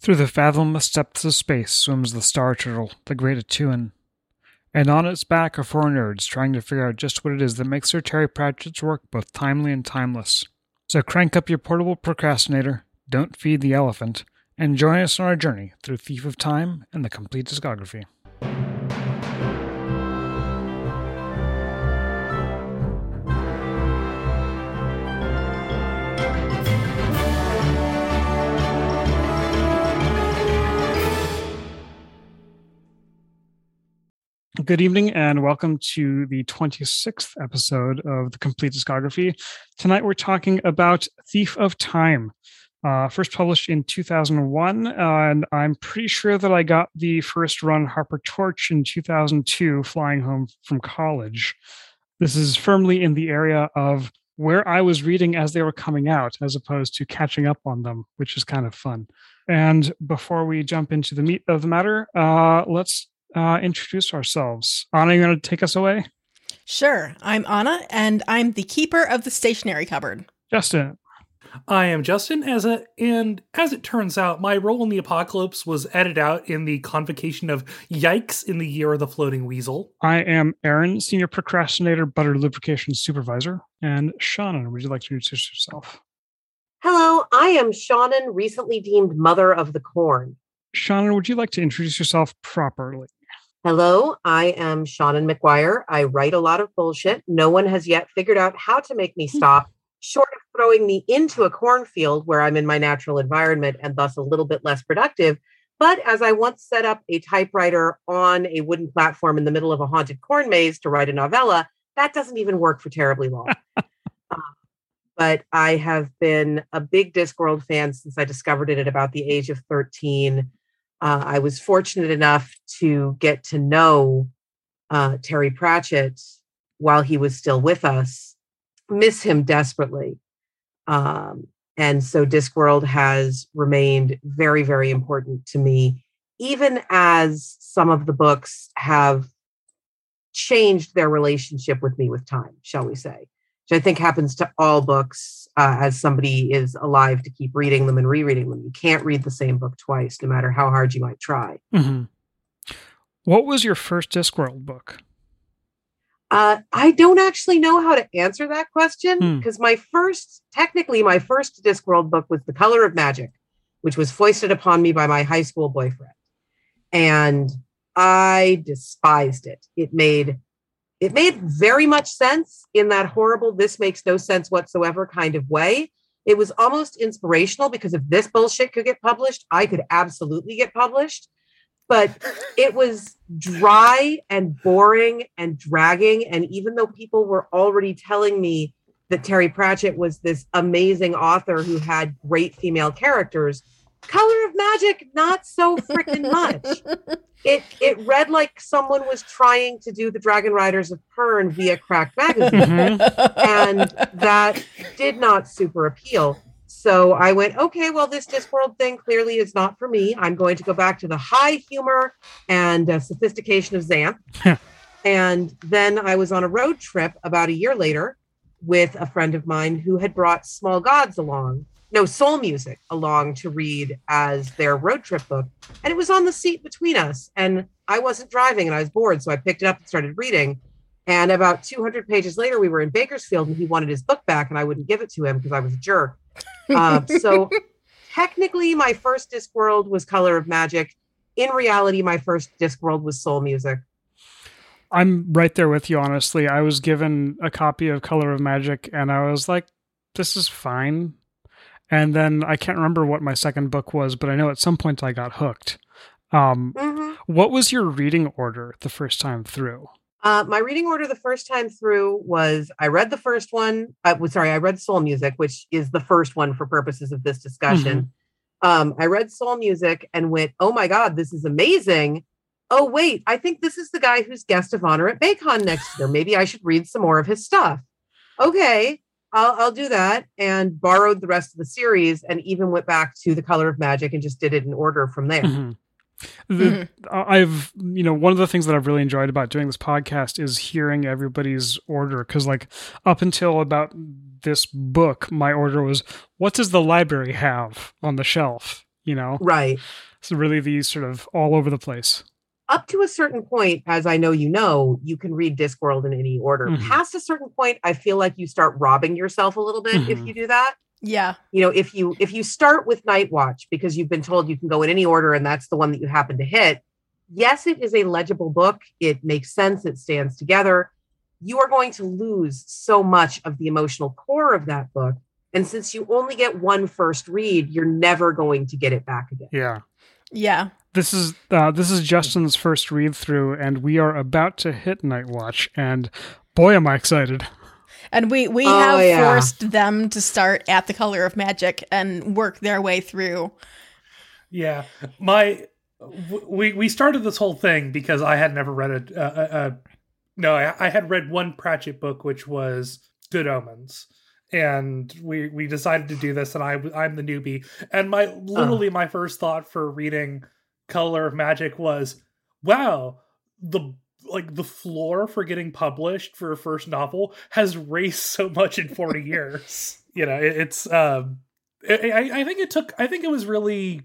Through the fathomless depths of space swims the star turtle, the great A'Tuin. And on its back are four nerds trying to figure out just what it is that makes Sir Terry Pratchett's work both timely and timeless. So crank up your portable procrastinator, don't feed the elephant, and join us on our journey through Thief of Time and the Compleat Discography. Good evening and welcome to the 26th episode of the Compleat Discography. Tonight we're talking about Thief of Time, uh, first published in 2001. Uh, and I'm pretty sure that I got the first run Harper Torch in 2002, flying home from college. This is firmly in the area of where I was reading as they were coming out, as opposed to catching up on them, which is kind of fun. And before we jump into the meat of the matter, uh, let's uh, introduce ourselves. Anna, you going to take us away? Sure. I'm Anna, and I'm the keeper of the stationery cupboard. Justin. I am Justin, as a and as it turns out, my role in the apocalypse was edited out in the convocation of Yikes in the Year of the Floating Weasel. I am Aaron, senior procrastinator, butter lubrication supervisor, and Seanan. Would you like to introduce yourself? Hello, I am Seanan, recently deemed mother of the corn. Seanan, would you like to introduce yourself properly? Hello, I am Seanan McGuire. I write a lot of bullshit. No one has yet figured out how to make me stop, short of throwing me into a cornfield where I'm in my natural environment and thus a little bit less productive. But as I once set up a typewriter on a wooden platform in the middle of a haunted corn maze to write a novella, that doesn't even work for terribly long. uh, but I have been a big Discworld fan since I discovered it at about the age of 13 uh, I was fortunate enough to get to know uh, Terry Pratchett while he was still with us, miss him desperately. Um, and so Discworld has remained very, very important to me, even as some of the books have changed their relationship with me with time, shall we say which I think happens to all books uh, as somebody is alive to keep reading them and rereading them. You can't read the same book twice, no matter how hard you might try. Mm-hmm. What was your first Discworld book? Uh, I don't actually know how to answer that question because hmm. my first, technically, my first Discworld book was The Color of Magic, which was foisted upon me by my high school boyfriend. And I despised it. It made it made very much sense in that horrible, this makes no sense whatsoever kind of way. It was almost inspirational because if this bullshit could get published, I could absolutely get published. But it was dry and boring and dragging. And even though people were already telling me that Terry Pratchett was this amazing author who had great female characters, Color of Magic, not so freaking much. it it read like someone was trying to do the Dragon Riders of Pern via Cracked magazine, mm-hmm. and that did not super appeal. So I went, okay, well, this Discworld thing clearly is not for me. I'm going to go back to the high humor and uh, sophistication of Xanth. and then I was on a road trip about a year later with a friend of mine who had brought Small Gods along no soul music along to read as their road trip book. And it was on the seat between us and i wasn't driving and i was bored so i picked it up and started reading. And about 200 pages later we were in bakersfield and he wanted his book back and i wouldn't give it to him because i was a jerk. Uh, so technically my first discworld was color of magic. In reality my first discworld was soul music. I'm right there with you honestly. I was given a copy of color of magic and i was like this is fine and then I can't remember what my second book was, but I know at some point I got hooked. Um, mm-hmm. What was your reading order the first time through? Uh, my reading order the first time through was I read the first one. I was sorry, I read Soul Music, which is the first one for purposes of this discussion. Mm-hmm. Um, I read Soul Music and went, "Oh my god, this is amazing!" Oh wait, I think this is the guy who's guest of honor at Baycon next year. Maybe I should read some more of his stuff. Okay, I'll, I'll do that and borrowed the rest of the series and even went back to the color of magic and just did it in order from there mm-hmm. The, mm-hmm. I've, you know, one of the things that I've really enjoyed about doing this podcast is hearing everybody's order. Cause, like, up until about this book, my order was, what does the library have on the shelf? you know? Right. So really these sort of all over the place. Up to a certain point, as I know you know, you can read Discworld in any order. Mhm. Past a certain point, I feel like you start robbing yourself a little bit if Mhm. you do that. Yeah. You know, if you if you start with Night Watch because you've been told you can go in any order and that's the one that you happen to hit, yes, it is a legible book. It makes sense. It stands together. You are going to lose so much of the emotional core of that book. And since you only get one first read, you're never going to get it back again. Yeah. Yeah. This is uh, this is Justin's first read through, and we are about to hit Night Watch, and boy, am I excited! And we we Oh, have yeah. forced them to start at the color of magic and work their way through. Yeah, my we we started this whole thing because I had never read a, a, a no, I, I had read one Pratchett book, which was Good Omens, and we we decided to do this, and I I'm the newbie, and my literally my first thought for reading Color of Magic was, wow, the like the floor for getting published for a first novel has raised so much in 40 years. You know it, it's um I, I I think it took i think it was really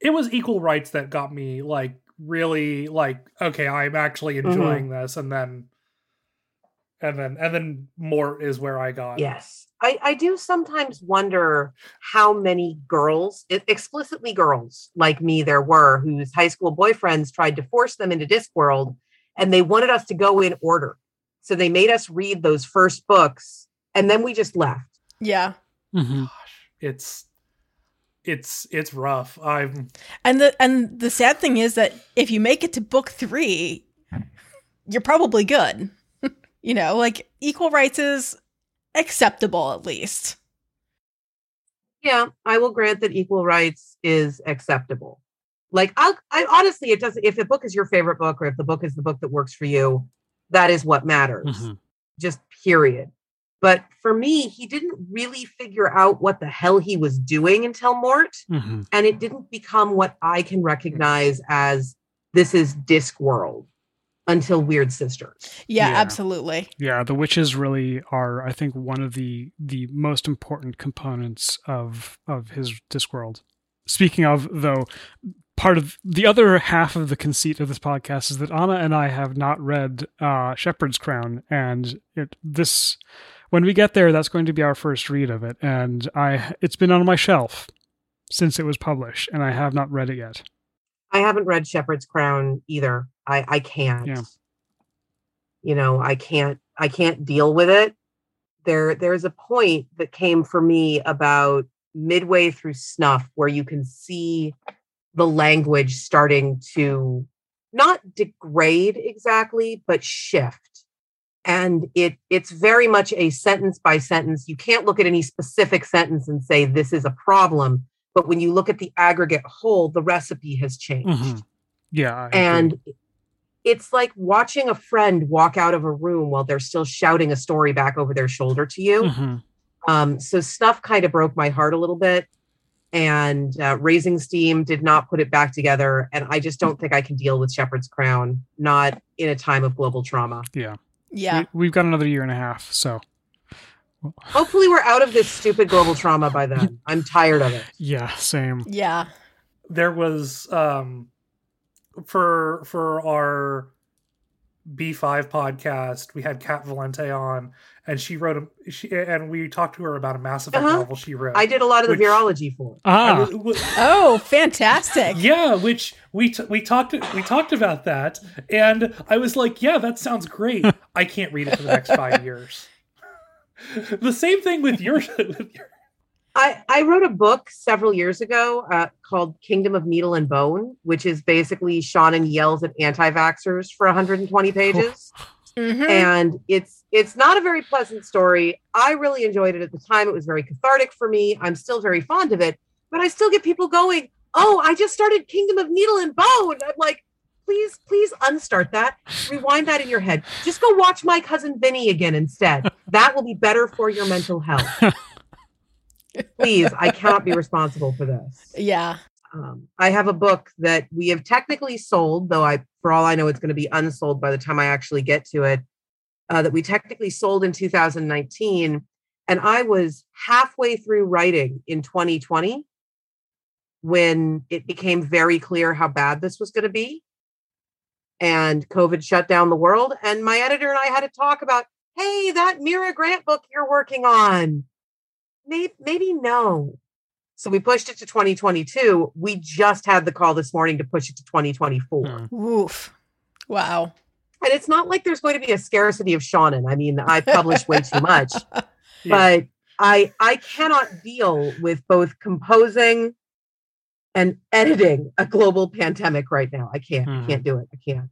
it was equal rights that got me like really like okay i'm actually enjoying this and then and then and then more is where i got. Yes. I, I do sometimes wonder how many girls, explicitly girls like me, there were whose high school boyfriends tried to force them into Discworld and they wanted us to go in order. So they made us read those first books and then we just left. Yeah. Mhm. gosh it's it's it's rough i'm And the and the sad thing is that if you make it to book 3, you're probably good. you know, like equal rights is acceptable at least. Yeah, I will grant that equal rights is acceptable. Like I'll, I honestly, it doesn't, if the book is your favorite book or if the book is the book that works for you, that is what matters. Mhm. just period. But for me, he didn't really figure out what the hell he was doing until Mort, Mhm. and it didn't become what I can recognize as this is Discworld until Weird Sisters. Yeah, Yeah. absolutely. Yeah, the witches really are, I think, one of the the most important components of of his Discworld. Speaking of, though, part of the other half of the conceit of this podcast is that Anna and I have not read uh, Shepherd's Crown, and it, this when we get there, that's going to be our first read of it, and I it's been on my shelf since it was published, and I have not read it yet. I haven't read Shepherd's Crown either. I I can't. Yeah. You know, I can't I can't deal with it. There there's a point that came for me about midway through snuff where you can see the language starting to not degrade exactly but shift and it it's very much a sentence by sentence you can't look at any specific sentence and say this is a problem but when you look at the aggregate whole the recipe has changed Mhm. Yeah, I agree. and it's like watching a friend walk out of a room while they're still shouting a story back over their shoulder to you Mhm. um, so snuff kind of broke my heart a little bit and uh, raising steam did not put it back together and i just don't think i can deal with shepherd's crown not in a time of global trauma yeah, Yeah. We, we've got another year and a half, so hopefully we're out of this stupid global trauma by then i'm tired of it yeah, same. Yeah. there was um for for our B5 podcast, we had Cat Valente on, and she wrote a she and we talked to her about a Mass Effect Uh-huh. novel she wrote. i did a lot of the Which- virology for it Ah, And w- w- Oh, fantastic. yeah, which we t- we talked we talked about that, and I was like, yeah, that sounds great. I can't read it for the next five years. the same thing with your, with your I, I wrote a book several years ago uh, called Kingdom of Needle and Bone, which is basically Seanan yells at anti-vaxxers for 120 pages. Mhm. and it's it's not a very pleasant story. I really enjoyed it at the time. It was very cathartic for me. I'm still very fond of it, but I still get people going, "Oh, I just started Kingdom of Needle and Bone." I'm like, "Please, please unstart that. Rewind that in your head. Just go watch My Cousin Vinny again instead. That will be better for your mental health." Please, I cannot be responsible for this. Yeah. Um, I have a book that we have technically sold, though I, for all I know, it's going to be unsold by the time I actually get to it. Uh, that we technically sold in 2019, and I was halfway through writing in 2020 when it became very clear how bad this was going to be. And COVID shut down the world. And my editor and I had to talk about hey, that Mira Grant book you're working on, maybe, maybe no. So we pushed it to 2022. We just had the call this morning to push it to 2024. Hmm. Oof. Wow. And it's not like there's going to be a scarcity of Seanan. I mean, I published way too much, yeah. but I I cannot deal with both composing and editing a global pandemic right now. I can't. Mm-hmm. I can't do it. I can't.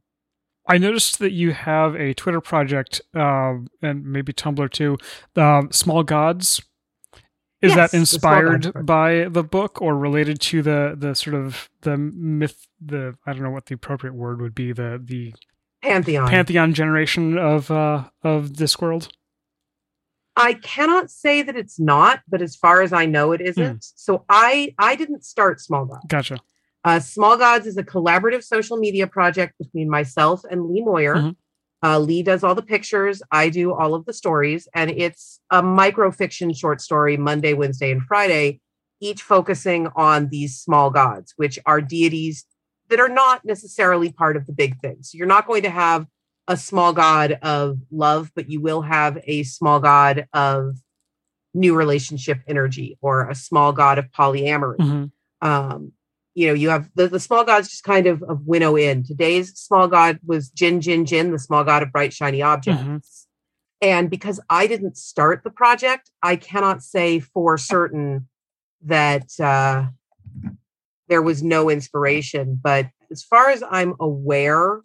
I noticed that you have a Twitter project uh, and maybe Tumblr too. Um, Small Gods. Is yes, that inspired the by the book or related to the the sort of the myth? The I don't know what the appropriate word would be. The the pantheon pantheon generation of uh, of Discworld. I cannot say that it's not, but as far as I know, it isn't. Mm. So I I didn't start Small Gods. Gotcha. Uh, Small Gods is a collaborative social media project between myself and Lee Moyer. Mm-hmm. Uh, Lee does all the pictures, I do all of the stories, and it's a microfiction short story Monday, Wednesday, and Friday, each focusing on these small gods, which are deities that are not necessarily part of the big thing. So you're not going to have a small god of love, but you will have a small god of new relationship energy or a small god of polyamory. Mm-hmm. Um, you know, you have the, the small gods just kind of, of winnow in. Today's small god was Jin Jin Jin, the small god of bright, shiny objects. Mm-hmm. And because I didn't start the project, I cannot say for certain that uh, there was no inspiration. But as far as I'm aware,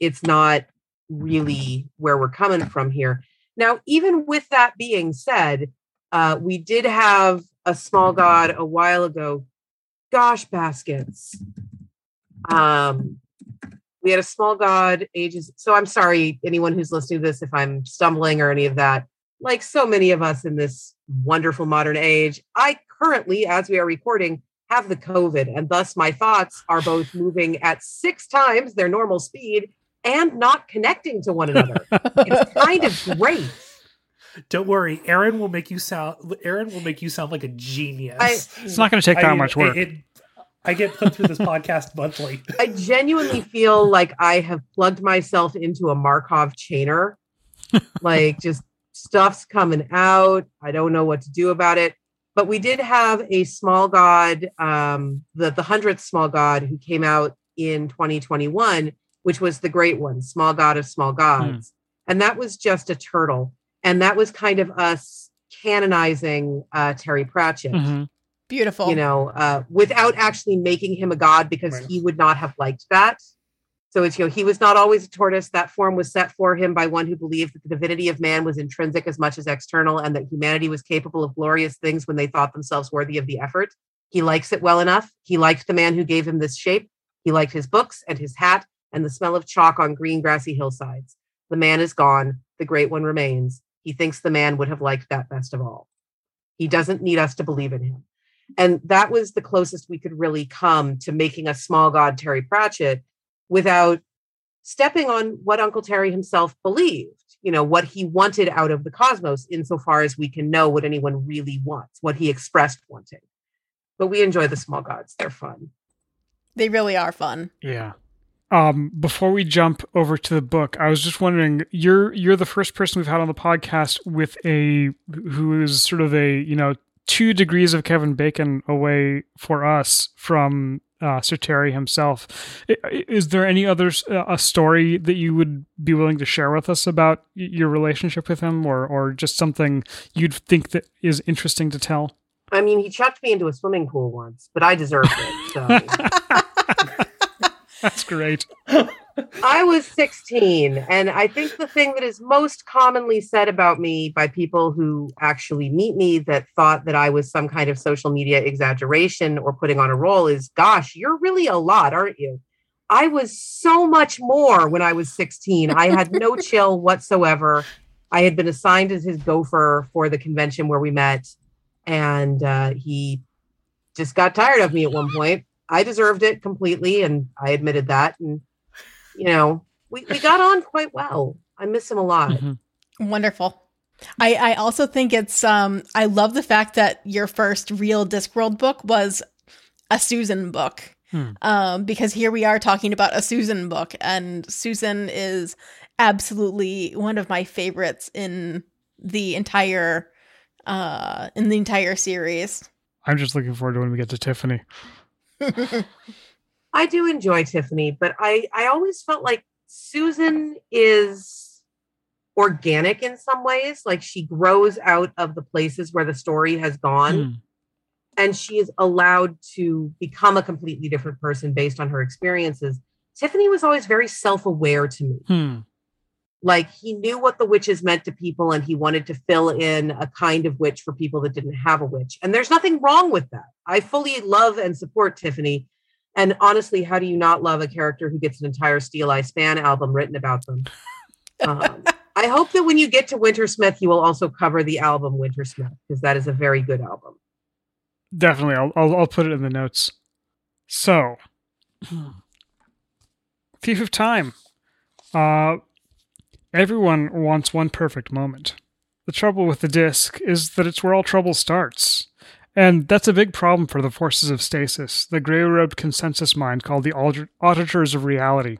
it's not really where we're coming from here. Now, even with that being said, uh, we did have a small god a while ago gosh baskets. Um, we had a small god ages. So I'm sorry, anyone who's listening to this, if I'm stumbling or any of that. Like so many of us in this wonderful modern age, I currently, as we are recording, have the COVID, and thus my thoughts are both moving at six times their normal speed and not connecting to one another. it's kind of great. Don't worry, Aaron will make you sound. Aaron will make you sound like a genius. I, it's not going to take that I mean, much work. It, it, I get put through this podcast monthly. I genuinely feel like I have plugged myself into a Markov chainer. like just stuff's coming out. I don't know what to do about it. But we did have a small god, um, the the hundredth small god who came out in 2021, which was the great one, small god of small gods, hmm. and that was just a turtle and that was kind of us canonizing uh, Terry Pratchett. Mm-hmm. Beautiful. You know, uh, without actually making him a god because right. he would not have liked that. So it's, you know, he was not always a tortoise. That form was set for him by one who believed that the divinity of man was intrinsic as much as external and that humanity was capable of glorious things when they thought themselves worthy of the effort. He likes it well enough. He liked the man who gave him this shape. He liked his books and his hat and the smell of chalk on green grassy hillsides. The man is gone. The great one remains. He thinks the man would have liked that best of all. He doesn't need us to believe in him. And that was the closest we could really come to making a small god Terry Pratchett without stepping on what Uncle Terry himself believed, you know, what he wanted out of the cosmos, insofar as we can know what anyone really wants, what he expressed wanting. But we enjoy the small gods. They're fun. They really are fun. Yeah. Um, before we jump over to the book, I was just wondering you're you're the first person we've had on the podcast with a who is sort of a you know two degrees of Kevin Bacon away for us from uh, Sir Terry himself. Is there any other uh, a story that you would be willing to share with us about your relationship with him, or or just something you'd think that is interesting to tell? I mean, he chucked me into a swimming pool once, but I deserved it. So. That's great. I was 16, and I think the thing that is most commonly said about me by people who actually meet me that thought that I was some kind of social media exaggeration or putting on a role is, gosh, you're really a lot, aren't you? I was so much more when I was 16. I had no chill whatsoever. I had been assigned as his gopher for the convention where we met, and uh, he just got tired of me at one point I deserved it completely, and I admitted that. And you know, we, we got on quite well. I miss him a lot. Mm-hmm. Wonderful. I, I also think it's um I love the fact that your first real Discworld book was a Susan book. Hmm. Um, because here we are talking about a Susan book, and Susan is absolutely one of my favorites in the entire uh in the entire series. I'm just looking forward to when we get to Tiffany. I do enjoy Tiffany, but I I always felt like Susan is organic in some ways. Like she grows out of the places where the story has gone. Mm. And she is allowed to become a completely different person based on her experiences. Tiffany was always very self aware to me. Hmm. Like he knew what the witches meant to people and he wanted to fill in a kind of witch for people that didn't have a witch. And there's nothing wrong with that. I fully love and support Tiffany. And honestly, how do you not love a character who gets an entire Steeleye Span album written about them? Um, I hope that when you get to Wintersmith, you will also cover the album Wintersmith because that is a very good album. Definitely, I'll, I'll, I'll put it in the notes. So, Thief of Time. Uh, everyone wants one perfect moment. The trouble with the disc is that it's where all trouble starts. And that's a big problem for the forces of stasis, the grey robed consensus mind called the auditors of reality.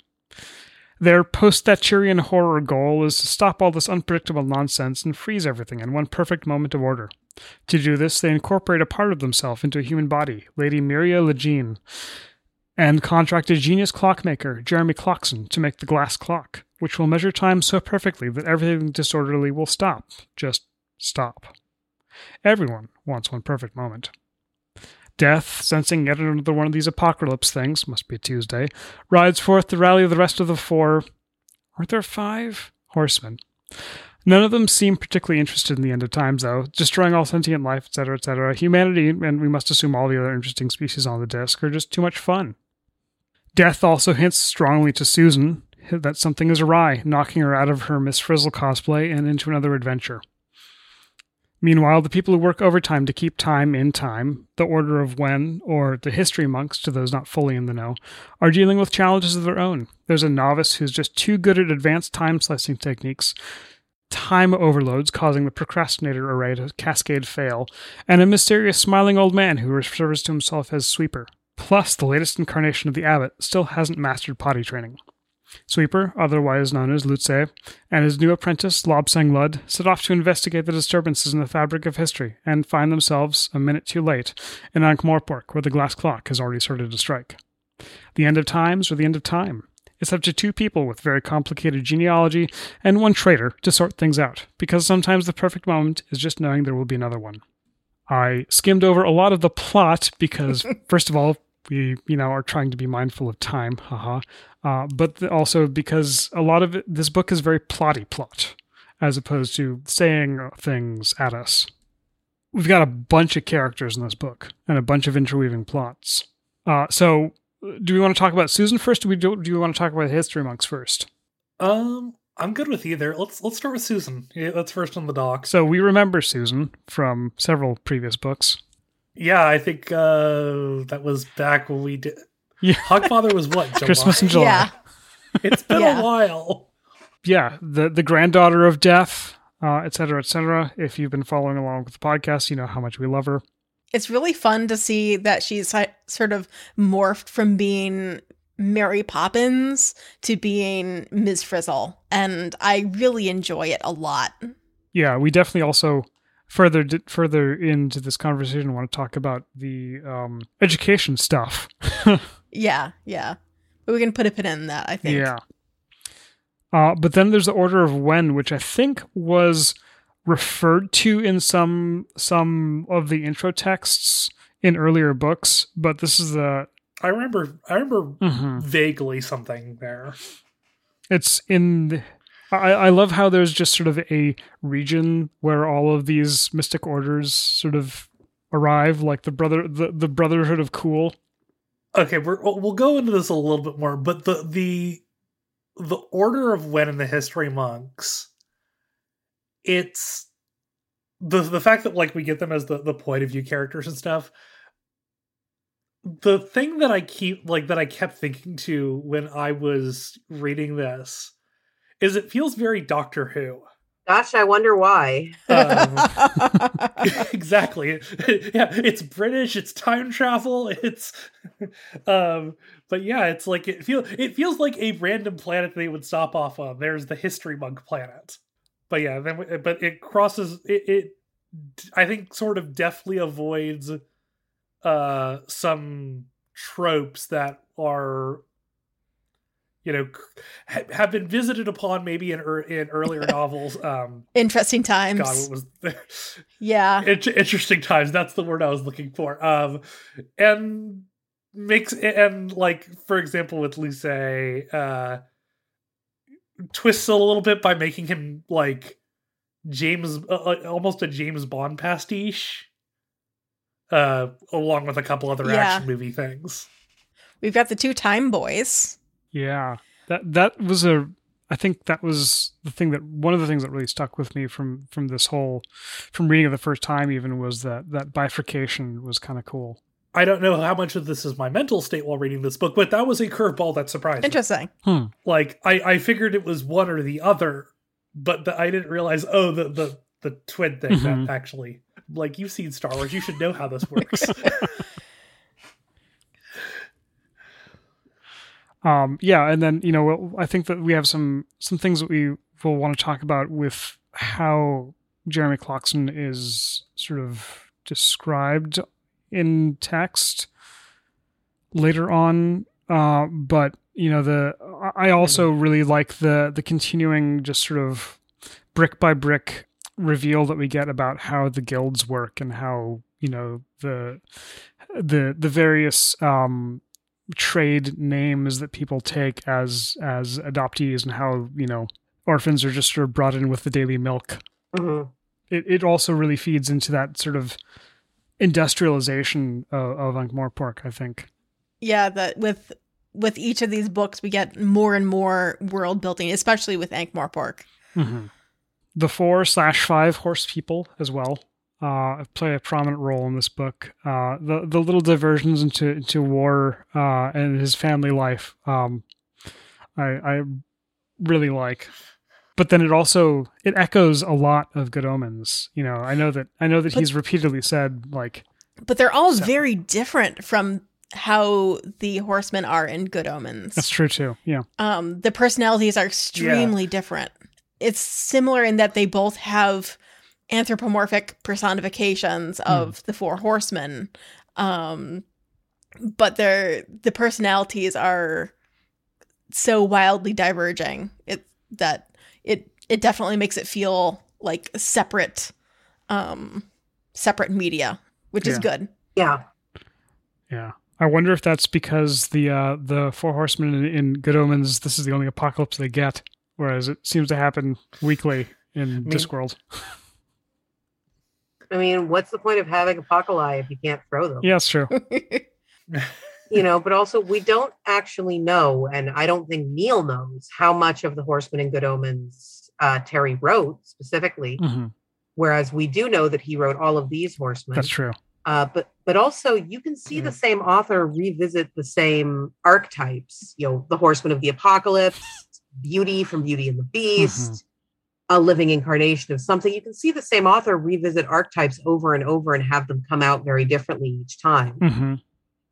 Their post Thatcherian horror goal is to stop all this unpredictable nonsense and freeze everything in one perfect moment of order. To do this, they incorporate a part of themselves into a human body, Lady Myria LeJean, and contract a genius clockmaker, Jeremy Clockson, to make the glass clock, which will measure time so perfectly that everything disorderly will stop. Just stop. Everyone wants one perfect moment. Death, sensing yet another one of these apocalypse things, must be a Tuesday, rides forth to rally the rest of the four, aren't there five? Horsemen. None of them seem particularly interested in the end of times, though, destroying all sentient life, etc., etc. Humanity, and we must assume all the other interesting species on the disk, are just too much fun. Death also hints strongly to Susan that something is awry, knocking her out of her Miss Frizzle cosplay and into another adventure. Meanwhile, the people who work overtime to keep time in time, the Order of When, or the History Monks, to those not fully in the know, are dealing with challenges of their own. There's a novice who's just too good at advanced time slicing techniques, time overloads causing the procrastinator array to cascade fail, and a mysterious smiling old man who refers to himself as Sweeper. Plus, the latest incarnation of the abbot still hasn't mastered potty training. Sweeper, otherwise known as Lu-Tze, and his new apprentice, Lobsang Ludd, set off to investigate the disturbances in the fabric of history and find themselves, a minute too late, in Ankh-Morpork, where the glass clock has already started to strike. The end of times or the end of time? It's up to two people with very complicated genealogy and one traitor to sort things out, because sometimes the perfect moment is just knowing there will be another one. I skimmed over a lot of the plot because, first of all, we you know are trying to be mindful of time haha uh, but also because a lot of it, this book is very plotty plot as opposed to saying things at us we've got a bunch of characters in this book and a bunch of interweaving plots uh, so do we want to talk about susan first do we do, do we want to talk about the history monks first um I'm good with either. Let's let's start with Susan. Yeah, that's first on the dock. So we remember Susan from several previous books. Yeah, I think uh, that was back when we did. Yeah. Hogfather was what? July? Christmas in July. Yeah. It's been yeah. a while. Yeah, the the granddaughter of death, uh, et cetera, et cetera. If you've been following along with the podcast, you know how much we love her. It's really fun to see that she's sort of morphed from being Mary Poppins to being Ms. Frizzle, and I really enjoy it a lot. Yeah, we definitely also further further into this conversation, I want to talk about the um, education stuff. yeah, yeah, but we can put a pin in that. I think. Yeah. Uh, but then there's the Order of When, which I think was referred to in some some of the intro texts in earlier books, but this is the. I remember. I remember mm-hmm. vaguely something there. It's in the, I, I love how there's just sort of a region where all of these mystic orders sort of arrive, like the brother the, the Brotherhood of Cool. Okay, we're, we'll go into this a little bit more, but the the the order of when in the history monks, it's the the fact that like we get them as the the point of view characters and stuff the thing that i keep like that i kept thinking to when i was reading this is it feels very Doctor Who. Gosh, I wonder why. Um, exactly. yeah, it's British. It's time travel. It's, um, but yeah, it's like it feels it feels like a random planet they would stop off on. There's the history monk planet, but yeah, then but it crosses it. it I think sort of deftly avoids uh some tropes that are you know have been visited upon maybe in in earlier novels um interesting times god what was the, yeah. Interesting times that's the word i was looking for um and makes and like for example with Lu-Tze uh twists a little bit by making him like James uh, uh, almost a James Bond pastiche uh along with a couple other yeah. action movie things. We've got the two time boys yeah. That that was a I think that was the thing that one of the things that really stuck with me from from this whole from reading it the first time even was that that bifurcation was kind of cool. I don't know how much of this is my mental state while reading this book, but that was a curveball that surprised Interesting. me. Interesting. Hmm. Like I, I figured it was one or the other, but the, I didn't realize oh the the the twin thing mm-hmm. that actually like you've seen Star Wars, you should know how this works. um, yeah, and then you know I think that we have some some things that we will want to talk about with how Jeremy Clockson is sort of described in text later on. Uh, but you know the I also really like the the continuing just sort of brick by brick reveal that we get about how the guilds work and how you know the the the various um trade names that people take as as adoptees and how you know orphans are just sort of brought in with the daily milk. Mm-hmm. It it also really feeds into that sort of industrialization of, of Ankh-Morpork, I think. Yeah, that with with each of these books, we get more and more world building, especially with Ankh-Morpork. Mm-hmm. The four slash five horse people as well uh, play a prominent role in this book. Uh, the the little diversions into into war uh, and his family life, um, I, I really like. But then it also it echoes a lot of Good Omens. You know, I know that I know that but, he's repeatedly said like. But they're all so. very different from how the horsemen are in Good Omens. That's true too. Yeah. Um, the personalities are extremely yeah. different. It's similar in that they both have anthropomorphic personifications hmm. of mm. the four horsemen um but their the personalities are so wildly diverging it that it it definitely makes it feel like separate um separate media which yeah. is good yeah yeah I wonder if that's because the uh, the four horsemen in, in, Good Omens, this is the only apocalypse they get, whereas it seems to happen weekly in I mean, Discworld. I mean, what's the point of having apocalypse if you can't throw them? Yeah, that's true. you know, but also we don't actually know, and I don't think Neil knows how much of the Horsemen and Good Omens uh, Terry wrote specifically. Mm-hmm. Whereas we do know that he wrote all of these horsemen. That's true. Uh, but but also you can see the same author revisit the same archetypes. You know, the Horseman of the Apocalypse, Beauty from Beauty and the Beast. Mm-hmm a living incarnation of something. You can see the same author revisit archetypes over and over and have them come out very differently each time. Mm-hmm.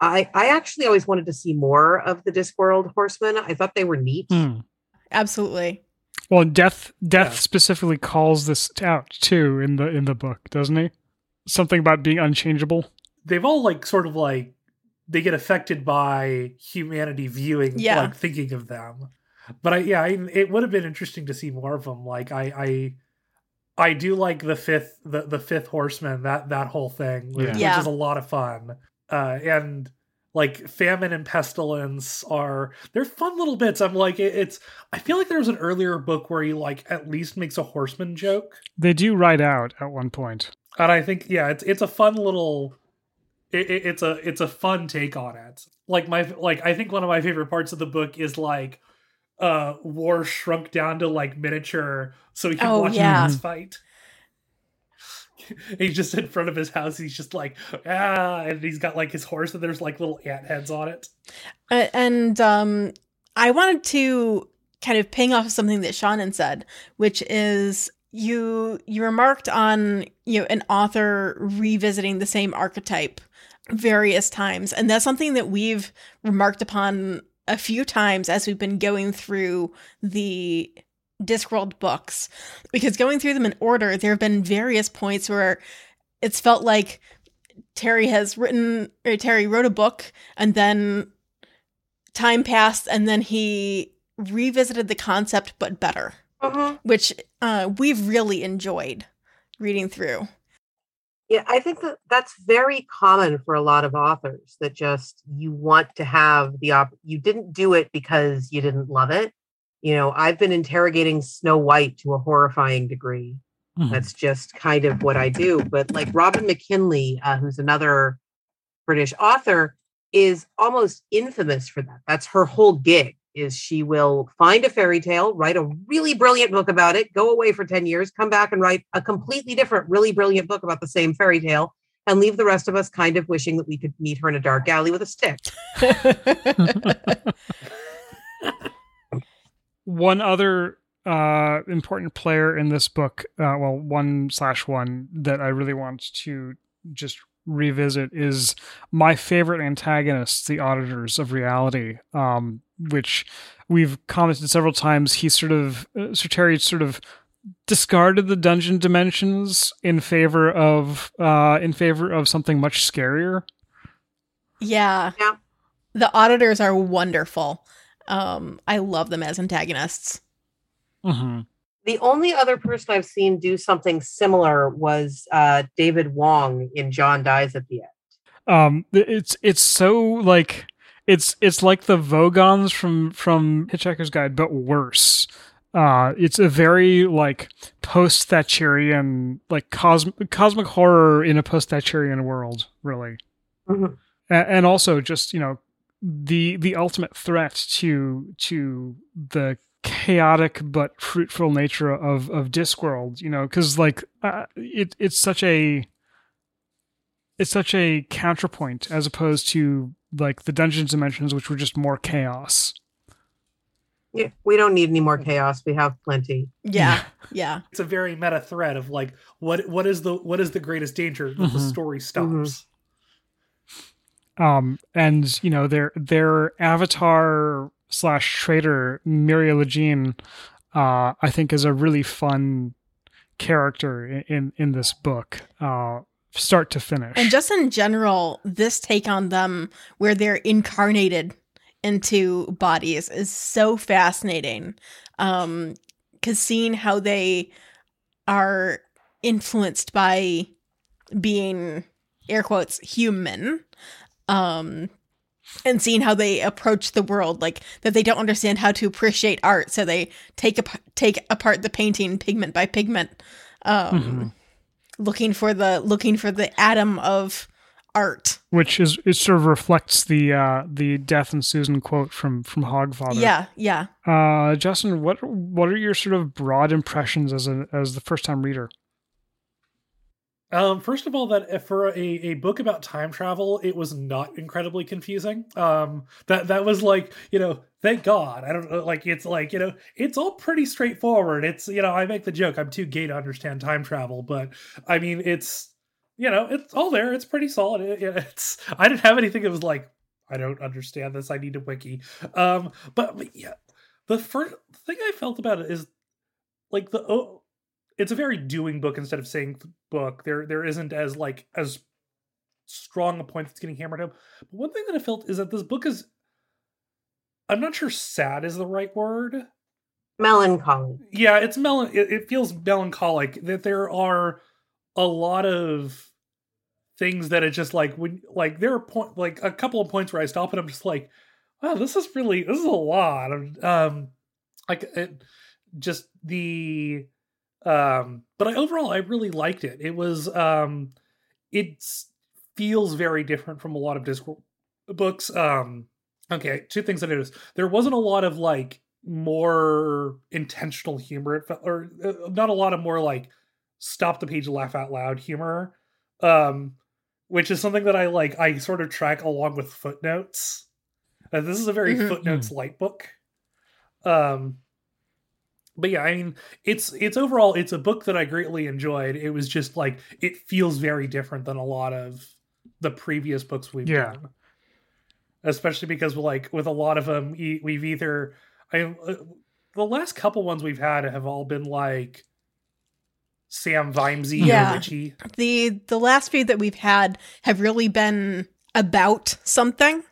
I, I actually always wanted to see more of the Discworld Horsemen. I thought they were neat. Mm. Absolutely. Well, death death yeah. specifically calls this out too in the in the book, doesn't he? Something about being unchangeable. They've all like sort of like they get affected by humanity viewing, yeah. like thinking of them but I yeah, I, it would have been interesting to see more of them. Like I I I do like the fifth the the fifth horseman that that whole thing, which, yeah. is a lot of fun. Uh, and like famine and pestilence are they're fun little bits. I'm like it, it's I feel like there was an earlier book where he like at least makes a horseman joke. They do ride out at one point, and I think yeah, it's it's a fun little. It, it, it's a it's a fun take on it. Like my like I think one of my favorite parts of the book is like uh war shrunk down to like miniature so he can oh, watch yeah. fight. He's just in front of his house. He's just like ah and he's got like his horse and there's like little ant heads on it. Uh, and um i wanted to kind of ping off something that Seanan said which is you you remarked on you know an author revisiting the same archetype various times and that's something that we've remarked upon a few times as we've been going through the Discworld books because going through them in order there have been various points where it's felt like Terry has written or Terry wrote a book and then time passed and then he revisited the concept but better uh-huh. which uh, we've really enjoyed reading through. Yeah, I think that that's very common for a lot of authors that just you want to have the op you didn't do it because you didn't love it. You know, I've been interrogating Snow White to a horrifying degree. Mm-hmm. That's just kind of what I do. But like Robin McKinley, uh, who's another British author, is almost infamous for that. That's her whole gig is she will find a fairy tale, write a really brilliant book about it, go away for 10 years, come back and write a completely different, really brilliant book about the same fairy tale, and leave the rest of us kind of wishing that we could meet her in a dark alley with a stick. one other uh, important player in this book, uh, well, one slash one that I really want to just revisit is my favorite antagonists, the auditors of reality. Um, which we've commented several times. He sort of, uh, Sir Terry sort of discarded the dungeon dimensions in favor of uh in favor of something much scarier. Yeah. Yeah. The auditors are wonderful. Um I love them as antagonists. Mm-hmm. The only other person I've seen do something similar was uh David Wong in John Dies at the End. Um it's it's so like it's it's like the Vogons from from Hitchhiker's Guide, but worse. Uh, it's a very like post Thatcherian, like cosmic cosmic horror in a post Thatcherian world, really. Mm-hmm. A- and also just you know the the ultimate threat to to the chaotic but fruitful nature of of Discworld, you know, because like uh, it it's such a it's such a counterpoint as opposed to like the dungeons dimensions, which were just more chaos. Yeah, we don't need any more chaos. We have plenty. Yeah, yeah. It's a very meta thread of like, what what is the what is the greatest danger that mm-hmm. the story stops. Mm-hmm. Um, and you know their their avatar slash traitor Myria LeJean, uh, I think is a really fun character in in, in this book. Uh, start to finish. And just in general, this take on them where they're incarnated into bodies is so fascinating. Um cuz seeing how they are influenced by being air quotes human um and seeing how they approach the world like that they don't understand how to appreciate art so they take up take apart the painting pigment by pigment um mm-hmm. looking for the looking for the atom of art. Which is it sort of reflects the uh the death and susan quote from from hogfather. Yeah yeah. Uh justin what what are your sort of broad impressions as a as the first time reader um, first of all, that for a, a book about time travel, it was not incredibly confusing. Um, that that was like you know, thank God. I don't like it's like you know, it's all pretty straightforward. It's you know, I make the joke I'm too gay to understand time travel, but I mean, it's you know, it's all there. It's pretty solid. It, it's I didn't have anything that was like I don't understand this. I need a wiki. Um, but, but yeah, the first thing I felt about it is like the oh, it's a very doing book instead of saying book. There there isn't as like as strong a point that's getting hammered home. But one thing that I felt is that this book is I'm not sure sad is the right word. Melancholy. Yeah, it's mel it, it feels melancholic that there are a lot of things that it's just like when like there are point like a couple of points where I stop and I'm just like, wow, this is really this is a lot. Um like it, just the um, but I overall I really liked it. It was um, it feels very different from a lot of Discworld books. Um, okay, two things I noticed. There wasn't a lot of like more intentional humor. It felt, or uh, not a lot of more like stop the page, laugh out loud humor. Um, which is something that I like. I sort of track along with footnotes. Uh, this is a very mm-hmm. footnotes light book. Um, but yeah, I mean, it's it's overall it's a book that I greatly enjoyed. It was just like it feels very different than a lot of the previous books we've yeah. done, especially because like with a lot of them, we've either I uh, the last couple ones we've had have all been like Sam Vimesy yeah. or Richie. The the last few that we've had have really been about something.